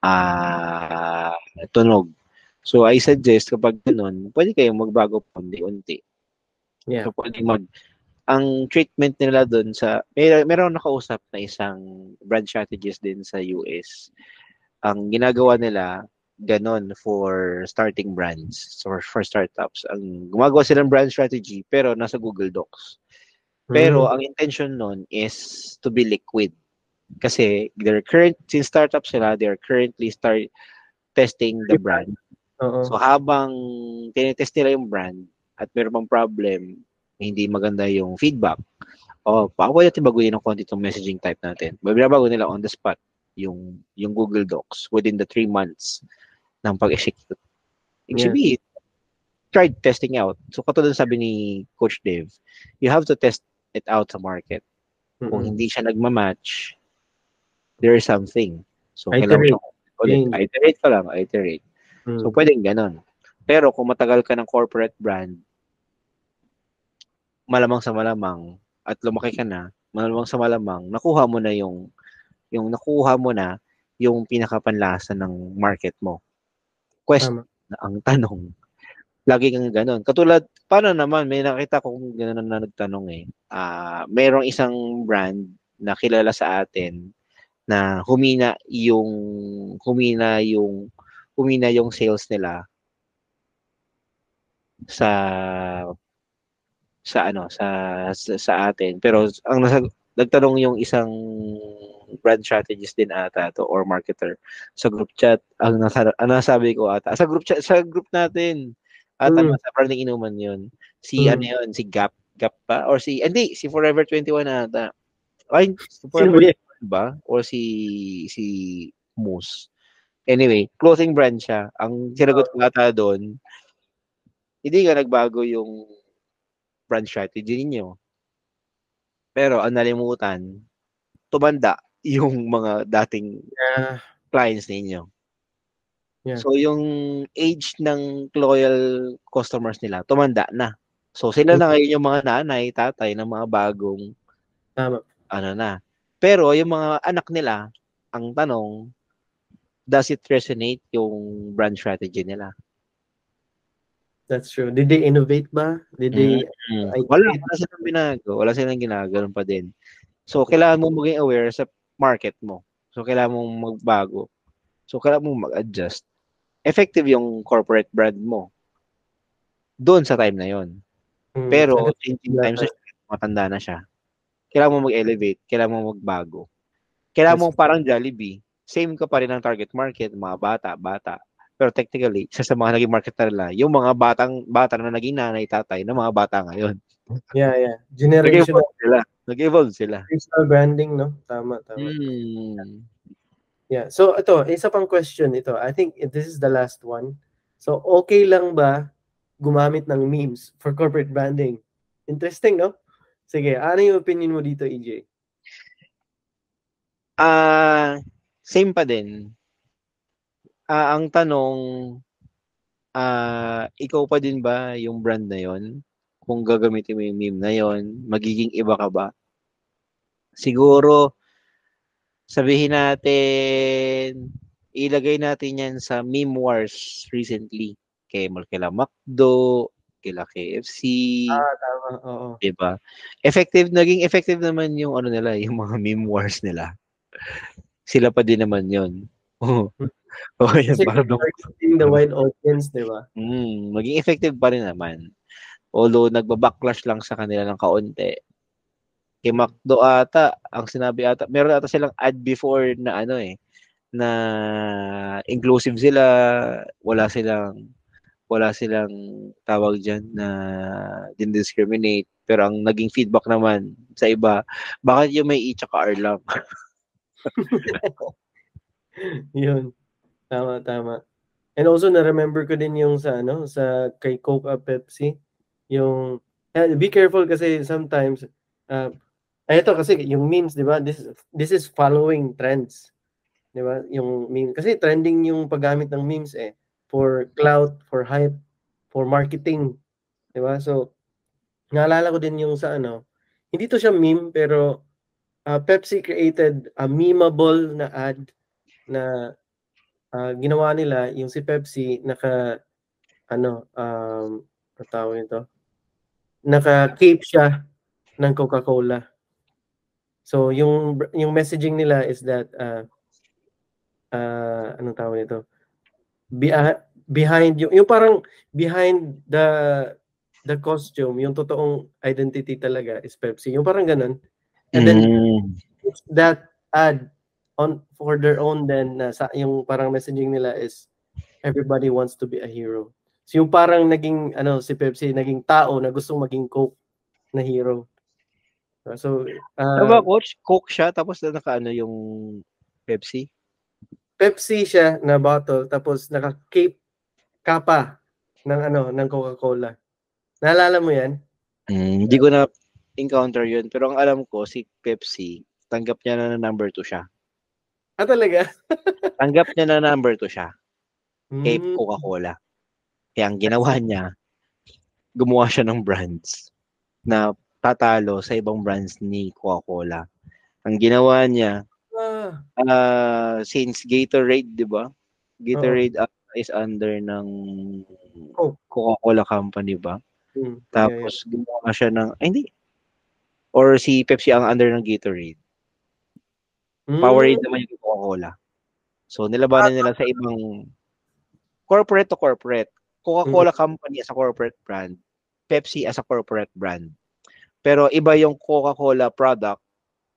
ah tunog. So I suggest kapag ganun, pwede kayong magbago pa unti-unti. Yeah. So pwede mag ang treatment nila doon sa may meron nakausap na isang brand strategist din sa US. Ang ginagawa nila ganon for starting brands or for startups. Ang gumagawa sila ng brand strategy pero nasa Google Docs. Pero Mm, ang intention nun is to be liquid. Kasi they're current since startup sila, they're currently start testing the brand. oo. So habang tinetest nila yung brand at meron pang problem, hindi maganda yung feedback. O, baka pwede natin baguhin ng konti itong messaging type natin. Binabago nila on the spot yung yung Google Docs within the three months ng pag-execute. Ibig Yeah. sabihin, tried testing out. So katulad sabi ni Coach Dave, you have to test it out sa market. Kung Mm-mm. hindi siya nagma-match, there is something. So, Iterate. kailangan mo ulit. Change. Iterate ka lang, iterate. Mm. So, pwedeng ganon. Pero kung matagal ka ng corporate brand, malamang sa malamang, at lumaki ka na, malamang sa malamang, nakuha mo na yung, yung nakuha mo na yung pinakapanlasa ng market mo. Question, Tama. ang tanong, lagi kang ganon. Katulad, paano naman, may nakita kong ganon na nagtanong eh. Ah, mayroong isang brand na kilala sa atin na humina yung humina yung humina yung sales nila sa sa ano sa sa, sa atin pero ang nasa nagtanong yung isang brand strategist din ata to or marketer sa group chat ang nasa ang nasabi ko ata sa group chat sa group natin ata Mm. sa branding inuman yun si Mm. ano yun si Gap Gap pa or si hindi si Forever 21 ata ay si Forever ba? Or si si Moose. Anyway, clothing brand siya. Ang sinagot ko ata doon, hindi nga nagbago yung brand strategy ninyo. Pero ang nalimutan, tumanda yung mga dating Yeah. clients ninyo. Yeah. So yung age ng loyal customers nila, tumanda na. So sila na ngayon yung mga nanay, tatay ng mga bagong Tama. ano na. Pero yung mga anak nila, ang tanong, does it resonate yung brand strategy nila? That's true. Did they innovate ba? Did they Mm. I- Wala, wala silang binago. Wala silang ginagawa pa din. So, kailangan mo maging aware sa market mo. So, kailangan mong magbago. So, kailangan mong mag-adjust. Effective yung corporate brand mo. Doon sa time na yon. Hmm, Pero, changing wala times, matanda na siya. Kailangan mo mag-elevate. Kailangan mo magbago. Kailangan mo parang Jollibee. Same ka pa rin ang target market, mga bata, bata. Pero technically, isa sa mga naging market na nila, yung mga batang bata na naging nanay, tatay ng mga bata ngayon. yeah, yeah. Generational sila. Nag-evolve sila. personal branding, no? Tama, tama. Hmm. Yeah. So ito, isa pang question ito. I think this is the last one. So okay lang ba gumamit ng memes for corporate branding? Interesting, no? Sige, ano yung opinion mo dito, EJ? Ah, same pa din. Ah, ang tanong, ah, ikaw pa din ba yung brand na yon? Kung gagamitin mo yung meme na yon, magiging iba ka ba? Siguro, sabihin natin, ilagay natin yan sa meme wars recently. Kay kila McDo, kila KFC, Ah, tama. Oo. 'di ba? Effective naging effective naman yung ano nila, yung mga meme wars nila. Sila pa din naman 'yon. Oo. Oh, yan Kasi para dong, targeting the wide audience, di ba? mm, maging effective pa rin naman. Although nagba-backlash lang sa kanila ng kaunti. Kay McDo ata, ang sinabi ata, meron ata silang ad before na ano eh, na inclusive sila, wala silang wala silang tawag diyan na din-discriminate. Pero ang naging feedback naman sa iba, bakit yung may E tsaka R lang? Yun. Tama, tama. And also na-remember ko din yung sa ano, sa kay Coke at Pepsi, yung eh, be careful kasi sometimes uh, ito kasi yung memes, 'di ba? This this is following trends. 'Di ba? Yung meme kasi trending yung paggamit ng memes eh for clout, for hype, for marketing. 'Di ba? So naalala ko din yung sa ano, hindi to siya meme pero uh, Pepsi created a memeable na ad na ah, ginawa nila yung si Pepsi naka ano um tawag nito naka-cape siya ng Coca-Cola. So yung yung messaging nila is that uh, uh anong tawag nito? Be, behind yung yung parang behind the the costume, yung totoong identity talaga is Pepsi. Yung parang ganun. And then Mm. that ad on for their own then na sa yung parang messaging nila is everybody wants to be a hero. So yung parang naging ano si Pepsi naging tao na gustong maging Coke na hero. So Ano uh, ba, coach? Coke siya, tapos na naka ano yung Pepsi? Pepsi siya na bottle tapos naka-cape kapa ng ano ng Coca-Cola. Naalala mo 'yan? Mm, hindi ko na encounter yun. Pero ang alam ko, si Pepsi, tanggap niya na na number 2 siya. Ah talaga? Tanggap niya na number 2 siya. Kay Mm, Coca-Cola. Kaya ang ginawa niya, gumawa siya ng brands na tatalo sa ibang brands ni Coca-Cola. Ang ginawa niya, ah, since Gatorade, di ba? Gatorade ah, is under ng Coke. Coca-Cola company ba? mm, yeah, yeah. Tapos gumawa siya ng, ay hindi. Or si Pepsi ang under ng Gatorade. Mm, Powerade naman yung Coca-Cola. So nilabanan nila sa ibang corporate to corporate. Coca-Cola company as a corporate brand. Pepsi as a corporate brand. Pero iba yung Coca-Cola product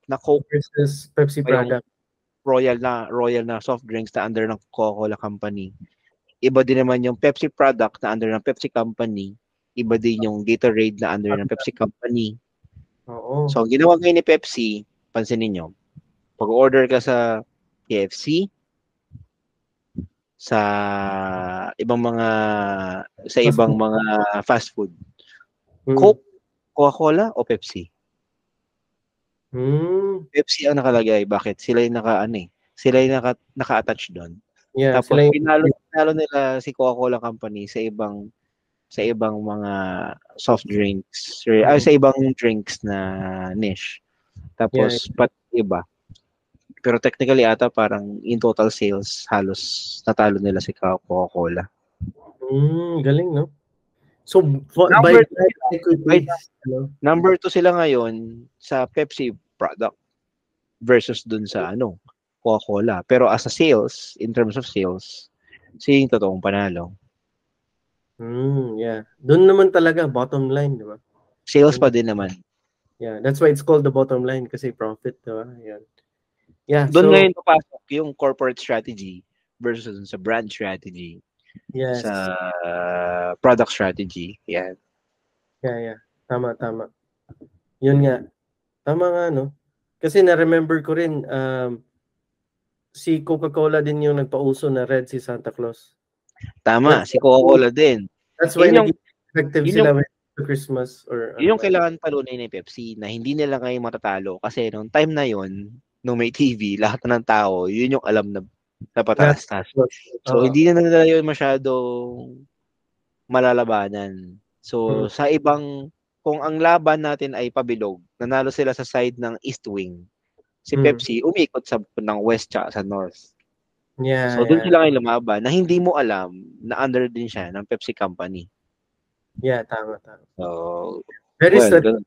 na Coke versus Pepsi product. Royal na Royal na soft drinks na under ng Coca-Cola company. Iba din naman yung Pepsi product na under ng Pepsi company. Iba din yung Gatorade na under ng Pepsi company. Oo. So, ang ginawa ngayon ni Pepsi, pansinin nyo, pag-order ka sa KFC, sa ibang mga sa ibang mga fast food, Mm. Coke, Coca-Cola o Pepsi? Mm. Pepsi ang nakalagay. Bakit? Sila yung naka ano eh. Sila yung naka, naka-attach doon. Yeah, Tapos sila yung- pinalo, pinalo nila si Coca-Cola Company sa ibang sa ibang mga soft drinks or ah, sa ibang drinks na niche. Tapos pat iba. Pero technically ata parang in total sales, halos natalo nila si Coca-Cola. Mm, galing, no? So, for, by Number- that equity, ano? Number two sila ngayon sa Pepsi product versus dun sa ano, Coca-Cola. Pero as a sales, in terms of sales, siya yung totoong panalo. Mm, yeah. Doon naman talaga, bottom line, di ba? Sales pa din naman. Yeah, that's why it's called the bottom line kasi profit, di ba? Yan. Yeah, Doon so, ngayon papasok yung corporate strategy versus dun sa brand strategy, yes. sa product strategy. Yan. Yeah, yeah. Tama, tama. Yun nga. Tama nga, no? Kasi na-remember ko rin, um, si Coca-Cola din yung nagpauso na red si Santa Claus. Tama, si Coca-Cola din. That's why Yun yung- effective yun sila with Christmas or Yun yung kailangan talunin ni Pepsi na hindi nila ngayon matatalo kasi nung time na yon nung may TV, lahat ng tao, yun yung alam na napataas-taas. So, Oo. hindi na nila yun masyadong malalabanan. So, Hmm. sa ibang, kung ang laban natin ay pabilog, nanalo sila sa side ng East Wing. Si Hmm. Pepsi, umikot sa ng West tsaka sa North. Yeah, So, doon yeah. sila ngayon lumaban na hindi mo alam na under din siya ng Pepsi Company. Yeah, tama, tama. So, Very well, strategic.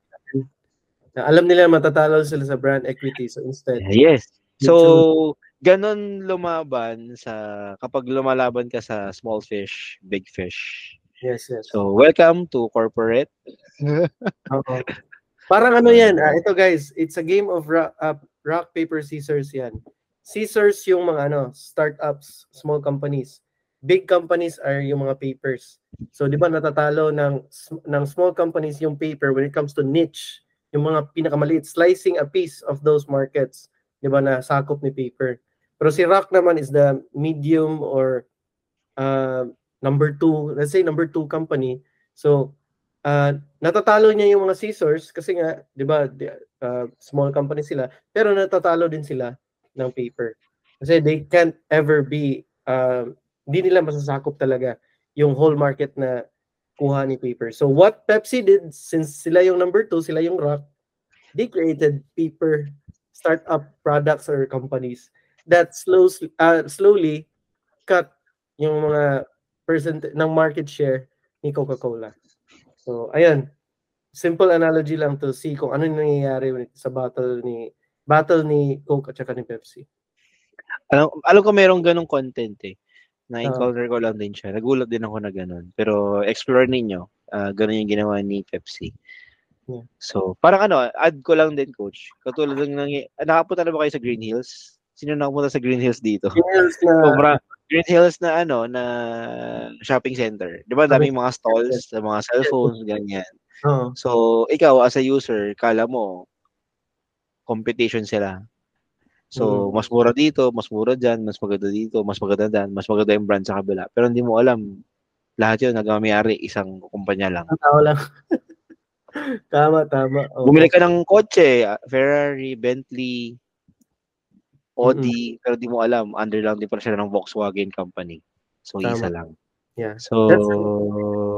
Na alam nila matatalo sila sa brand equity. So instead, Yes. So, ganun lumaban sa kapag lumalaban ka sa small fish, big fish. yes, yes. So, welcome to corporate. Parang ano yan, ah, ito guys, it's a game of rock, uh, rock paper, scissors yan. Scissors yung mga ano, startups, small companies. Big companies are yung mga papers. So, di ba natatalo ng, ng small companies yung paper when it comes to niche, yung mga pinakamaliit, slicing a piece of those markets, di ba, na sakop ni paper. Pero si rock naman is the medium or uh, number two, let's say number two company. So, uh, natatalo niya yung mga scissors kasi nga, 'di ba, di- uh, small company sila, pero natatalo din sila ng paper. Kasi they can't ever be uh, hindi nila masasakop talaga yung whole market na kuha ni paper. So what Pepsi did since sila yung number two, sila yung rock, they created paper startup products or companies that slows uh, slowly cut yung mga percent ng market share ni Coca-Cola. So, ayun. Simple analogy lang to see kung ano nangyayari sa battle ni battle ni Coke at saka ni Pepsi. Alam, alam ko merong ganong content eh. Ah. Na-encounter ko lang din siya. Nagulat din ako na ganon. Pero explore ninyo. Uh, ganon yung ginawa ni Pepsi. Yeah. So, parang ano, add ko lang din, coach. Katulad ng ah, nakapunta na ba kayo sa Green Hills? Sino nakapunta sa Green Hills dito? Yes, na, Sobra. Green Hills na ano, na shopping center. Di ba daming mga stalls, mga cellphones, ganyan. So, ikaw as a user, kala mo, competition sila. So, Mm. mas mura dito, mas mura dyan, mas maganda dito, mas maganda dyan, mas maganda yung brand sa kabila. Pero hindi mo alam, lahat yun nagamayari isang kumpanya lang. Ang tao lang. tama, tama. Oo. Bumili ka ng kotse, Ferrari, Bentley, Audi, pero di mo alam, under lang din pala siya ng Volkswagen company. So, Tama. isa lang. Yeah. So, That's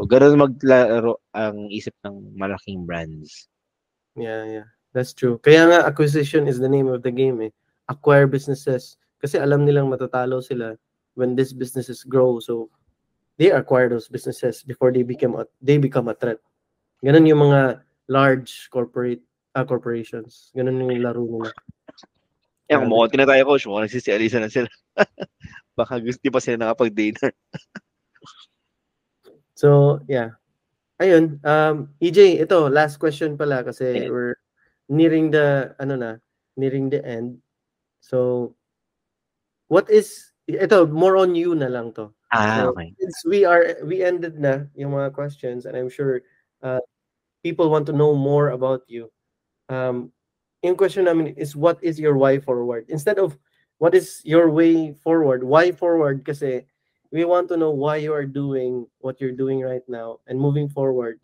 ganun maglaro ang isip ng malaking brands. Yeah, yeah. That's true. Kaya nga acquisition is the name of the game eh. Acquire businesses. Kasi alam nilang matatalo sila when these businesses grow. So they acquire those businesses before they become a, they become a threat. Ganun yung mga large corporate ah, corporations. Ganun yung laro nila. Yan, Grabe. kumakonti na tayo, coach. Mukhang nagsisialisa na sila. Baka gusto pa sila nakapag-dinner. So, yeah. Ayun, um, EJ, ito, last question pala kasi Sige. we're nearing the, ano na, nearing the end. So, what is, ito, more on you na lang to. Ah, So, okay. Since we are, we ended na yung mga questions and I'm sure uh, people want to know more about you. Um, yung question namin is, what is your why forward? Instead of, what is your way forward? Why forward? Kasi we want to know why you are doing what you're doing right now and moving forward.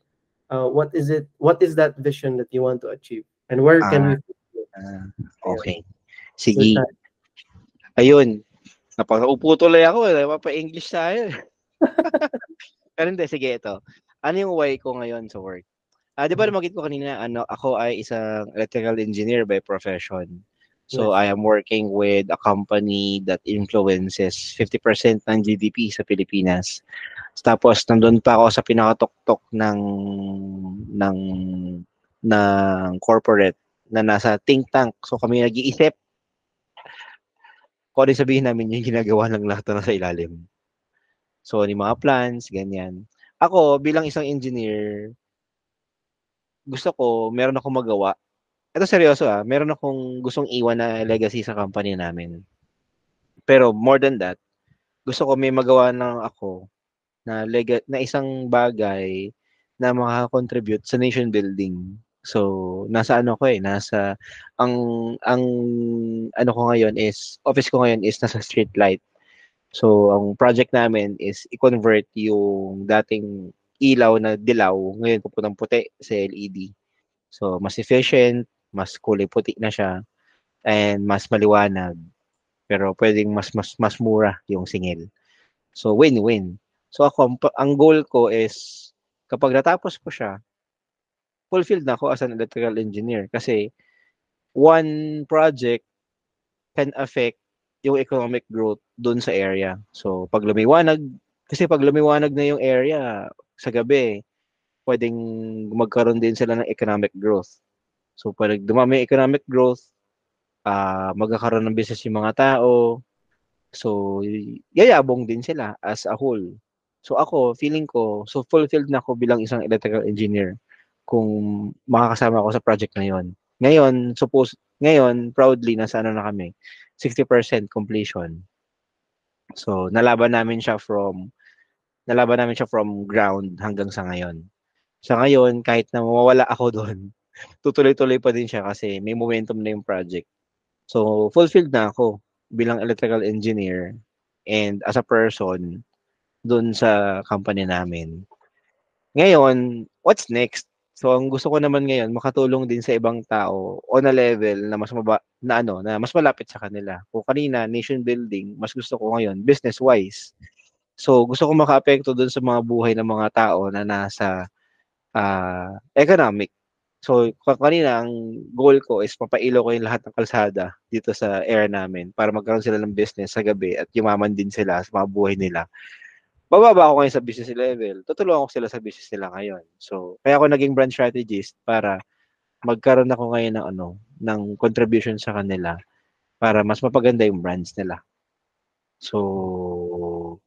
Uh, what is it? What is that vision that you want to achieve? And where can we? Ah, okay. Sige. Ayun. Napaupo tuloy ako. eh. Napapa-English tayo. eh. Pero hindi, sige ito. Ano yung why ko ngayon sa work? Ah, di ba Mhm. nabanggit ko kanina, ano, ako ay isang electrical engineer by profession. So Yes. I am working with a company that influences 50% ng GDP sa Pilipinas. Tapos nandun pa ako sa pinakatuktok ng ng ng corporate na nasa think tank. So kami nag-iisip kung ano sabihin namin yung ginagawa ng lahat na nasa ilalim. So, yung mga plans, ganyan. Ako, bilang isang engineer, gusto ko, meron akong magawa. Ito seryoso ah, meron akong gustong iwan na legacy sa company namin. Pero more than that, gusto ko may magawa ng ako na lega, na isang bagay na makaka-contribute sa nation building. So, nasa ano ko eh, nasa ang ang ano ko ngayon is office ko ngayon is nasa street light. So, ang project namin is i-convert yung dating ilaw na dilaw ngayon pupuntang puti sa LED. So, mas efficient, mas kulay puti na siya and mas maliwanag. Pero pwedeng mas mas mas mura yung singil. So, win-win. So, ako ang goal ko is kapag natapos ko siya, fulfilled na ako as an electrical engineer kasi one project can affect yung economic growth doon sa area. So, pag lumiwanag, kasi pag lumiwanag na yung area sa gabi, pwedeng magkaroon din sila ng economic growth. So, pag dumami economic growth, uh, magkakaroon ng business yung mga tao. So, yayabong din sila as a whole. So, ako, feeling ko, so fulfilled na ako bilang isang electrical engineer kung makakasama ako sa project na yon. Ngayon, suppose, ngayon, proudly, nasa ano na kami, 60% completion. So, nalaban namin siya from, nalaban namin siya from ground hanggang sa ngayon. Sa ngayon, kahit na mawawala ako doon, tutuloy-tuloy pa din siya kasi may momentum na yung project. So, fulfilled na ako bilang electrical engineer and as a person doon sa company namin. Ngayon, what's next? So ang gusto ko naman ngayon makatulong din sa ibang tao on a level na mas maba, na ano na mas malapit sa kanila. Kung kanina nation building, mas gusto ko ngayon business wise. So gusto ko makaapekto doon sa mga buhay ng mga tao na nasa uh, economic. So kanina ang goal ko is papailo ko yung lahat ng kalsada dito sa area namin para magkaroon sila ng business sa gabi at yumaman din sila sa mga buhay nila bababa ako ngayon sa business level, tutulungan ko sila sa business nila ngayon. So, kaya ako naging brand strategist para magkaroon ako ngayon ng ano, ng contribution sa kanila para mas mapaganda yung brands nila. So,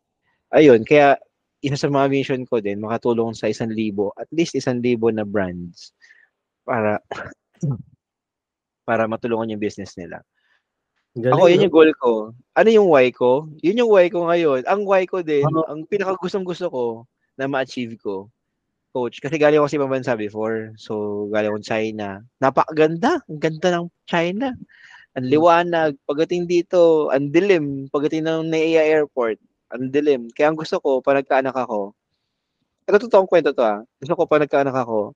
ayun, kaya isa sa mga mission ko din, makatulong sa isang libo, at least isang libo na brands para para matulungan yung business nila. Galing, ako, yun yung goal ko. Ano yung why ko? Yun yung why ko ngayon. Ang why ko din, uh ang pinaka gustong gusto ko na ma-achieve ko, coach, kasi galing ako sa ibang bansa before. So, galing ako China. Napakaganda. Ang ganda ng China. Ang hmm. liwanag. Pagdating dito, ang dilim. Pagdating ng NAIA Airport, ang dilim. Kaya ang gusto ko, pa nagkaanak ako, ito totoong kwento to ah. Gusto ko pa nagkaanak ako,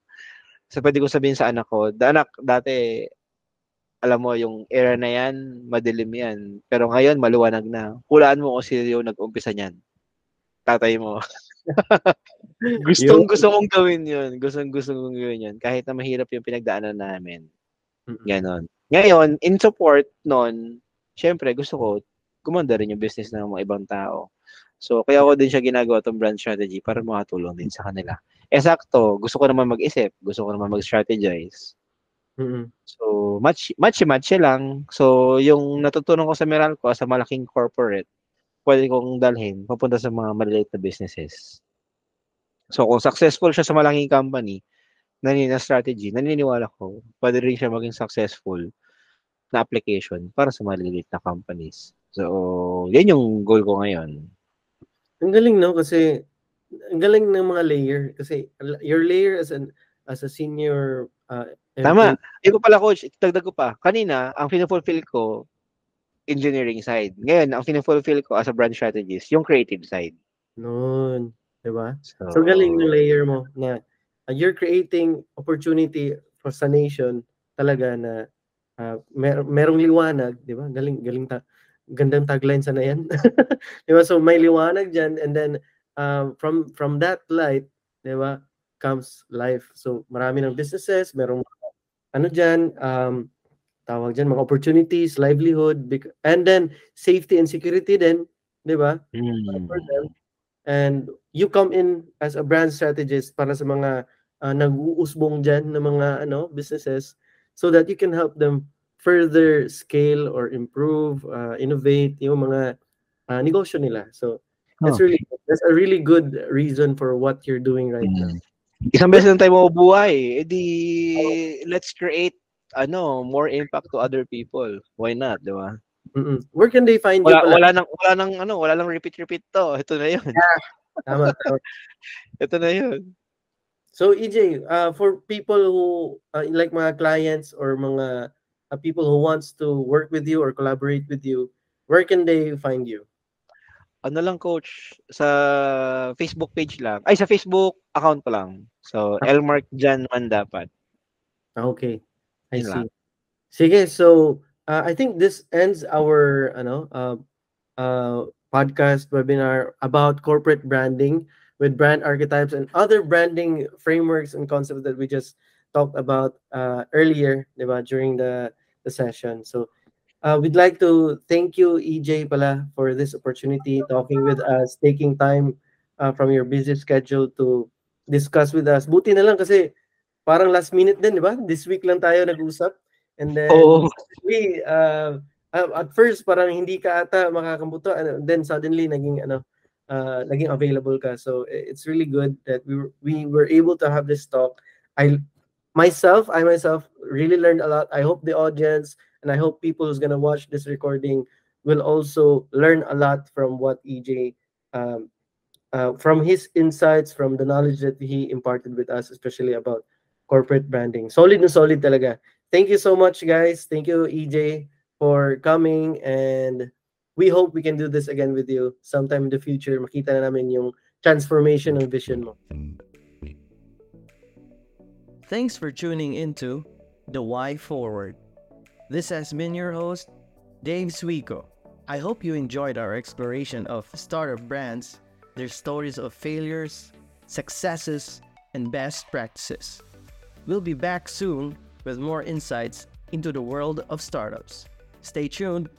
so pwede ko sabihin sa anak ko, anak, dati, alam mo, yung era na yan, madilim yan. Pero ngayon, maluwanag na. Hulaan mo kung sino yung nag-umpisa niyan. Tatay mo. gustong gusto kong gawin yun. Gustong gusto kong gawin yun. Kahit na mahirap yung pinagdaanan namin. Ganon. Ngayon, in support nun, syempre, gusto ko, gumanda rin yung business ng mga ibang tao. So, kaya ako din siya ginagawa itong brand strategy para makatulong din sa kanila. Eh, sakto, gusto ko naman mag-isip, gusto ko naman mag-strategize. Mm-hmm. So, match match match lang. So, yung natutunan ko sa Meralco sa malaking corporate, pwede kong dalhin papunta sa mga maliliit na businesses. So, kung successful siya sa malaking company, nanina strategy, naniniwala ko, pwede rin siya maging successful na application para sa maliliit na companies. So, yan yung goal ko ngayon. Ang galing, no? Kasi, ang galing ng mga layer. Kasi, your layer as an as a senior uh, Tama. Ito pala coach, itagdag ko pa. Kanina, ang fina-fulfill ko engineering side. Ngayon, ang fina-fulfill ko as a brand strategist, yung creative side. Noon, 'di ba? So, so galing yung layer mo na uh, you're creating opportunity for sa nation talaga na uh, mer- merong liwanag, 'di ba? Galing galing ta gandang tagline sana 'yan. 'Di ba? So may liwanag diyan and then um, from from that light, 'di ba? comes life. So marami ng businesses, merong ano diyan, um tawag dyan, mga opportunities, livelihood, and then safety and security din, di ba? Mm. For them. And you come in as a brand strategist para sa mga uh, nag-uusbong dyan ng mga ano businesses so that you can help them further scale or improve, uh, innovate yung mga uh, negosyo nila. So that's Oh. really that's a really good reason for what you're doing right now. Mm. Isang beses lang tayo mabubuhay. Eh di, let's create ano, more impact to other people. Why not, di ba? Mm-mm. Where can they find you? Wala, pala? wala nang wala nang ano, wala nang repeat repeat to. Ito na 'yun. Tama, tama. Ito na 'yun. So EJ, uh, for people who uh, like mga clients or mga uh, people who wants to work with you or collaborate with you, where can they find you? Ano lang coach sa Facebook page lang. Ay sa Facebook account ko lang. So Elmark Jan man dapat. Ah, Okay, I Yun see. lang. Sige, so uh, I think this ends our ano uh, uh, podcast webinar about corporate branding with brand archetypes and other branding frameworks and concepts that we just talked about uh, earlier, diba, during the the session. So uh, we'd like to thank you, EJ, pala, for this opportunity, talking with us, taking time uh, from your busy schedule to discuss with us. Buti na lang kasi parang last minute din, di ba? This week lang tayo nag-usap. And then Oo. we uh, uh, at first parang hindi ka ata makakambuto and then suddenly naging ano uh, naging available ka. So it's really good that we were, we were able to have this talk. I myself, I myself really learned a lot. I hope the audience and I hope people who's gonna watch this recording will also learn a lot from what EJ um, uh, from his insights, from the knowledge that he imparted with us, especially about corporate branding. Solid na solid talaga. Thank you so much, guys. Thank you, EJ, for coming. And we hope we can do this again with you sometime in the future. Makita na namin yung transformation ng vision mo. Thanks for tuning into The Why Forward. This has been your host, Dave Suico. I hope you enjoyed our exploration of startup brands, their stories of failures, successes, and best practices. We'll be back soon with more insights into the world of startups. Stay tuned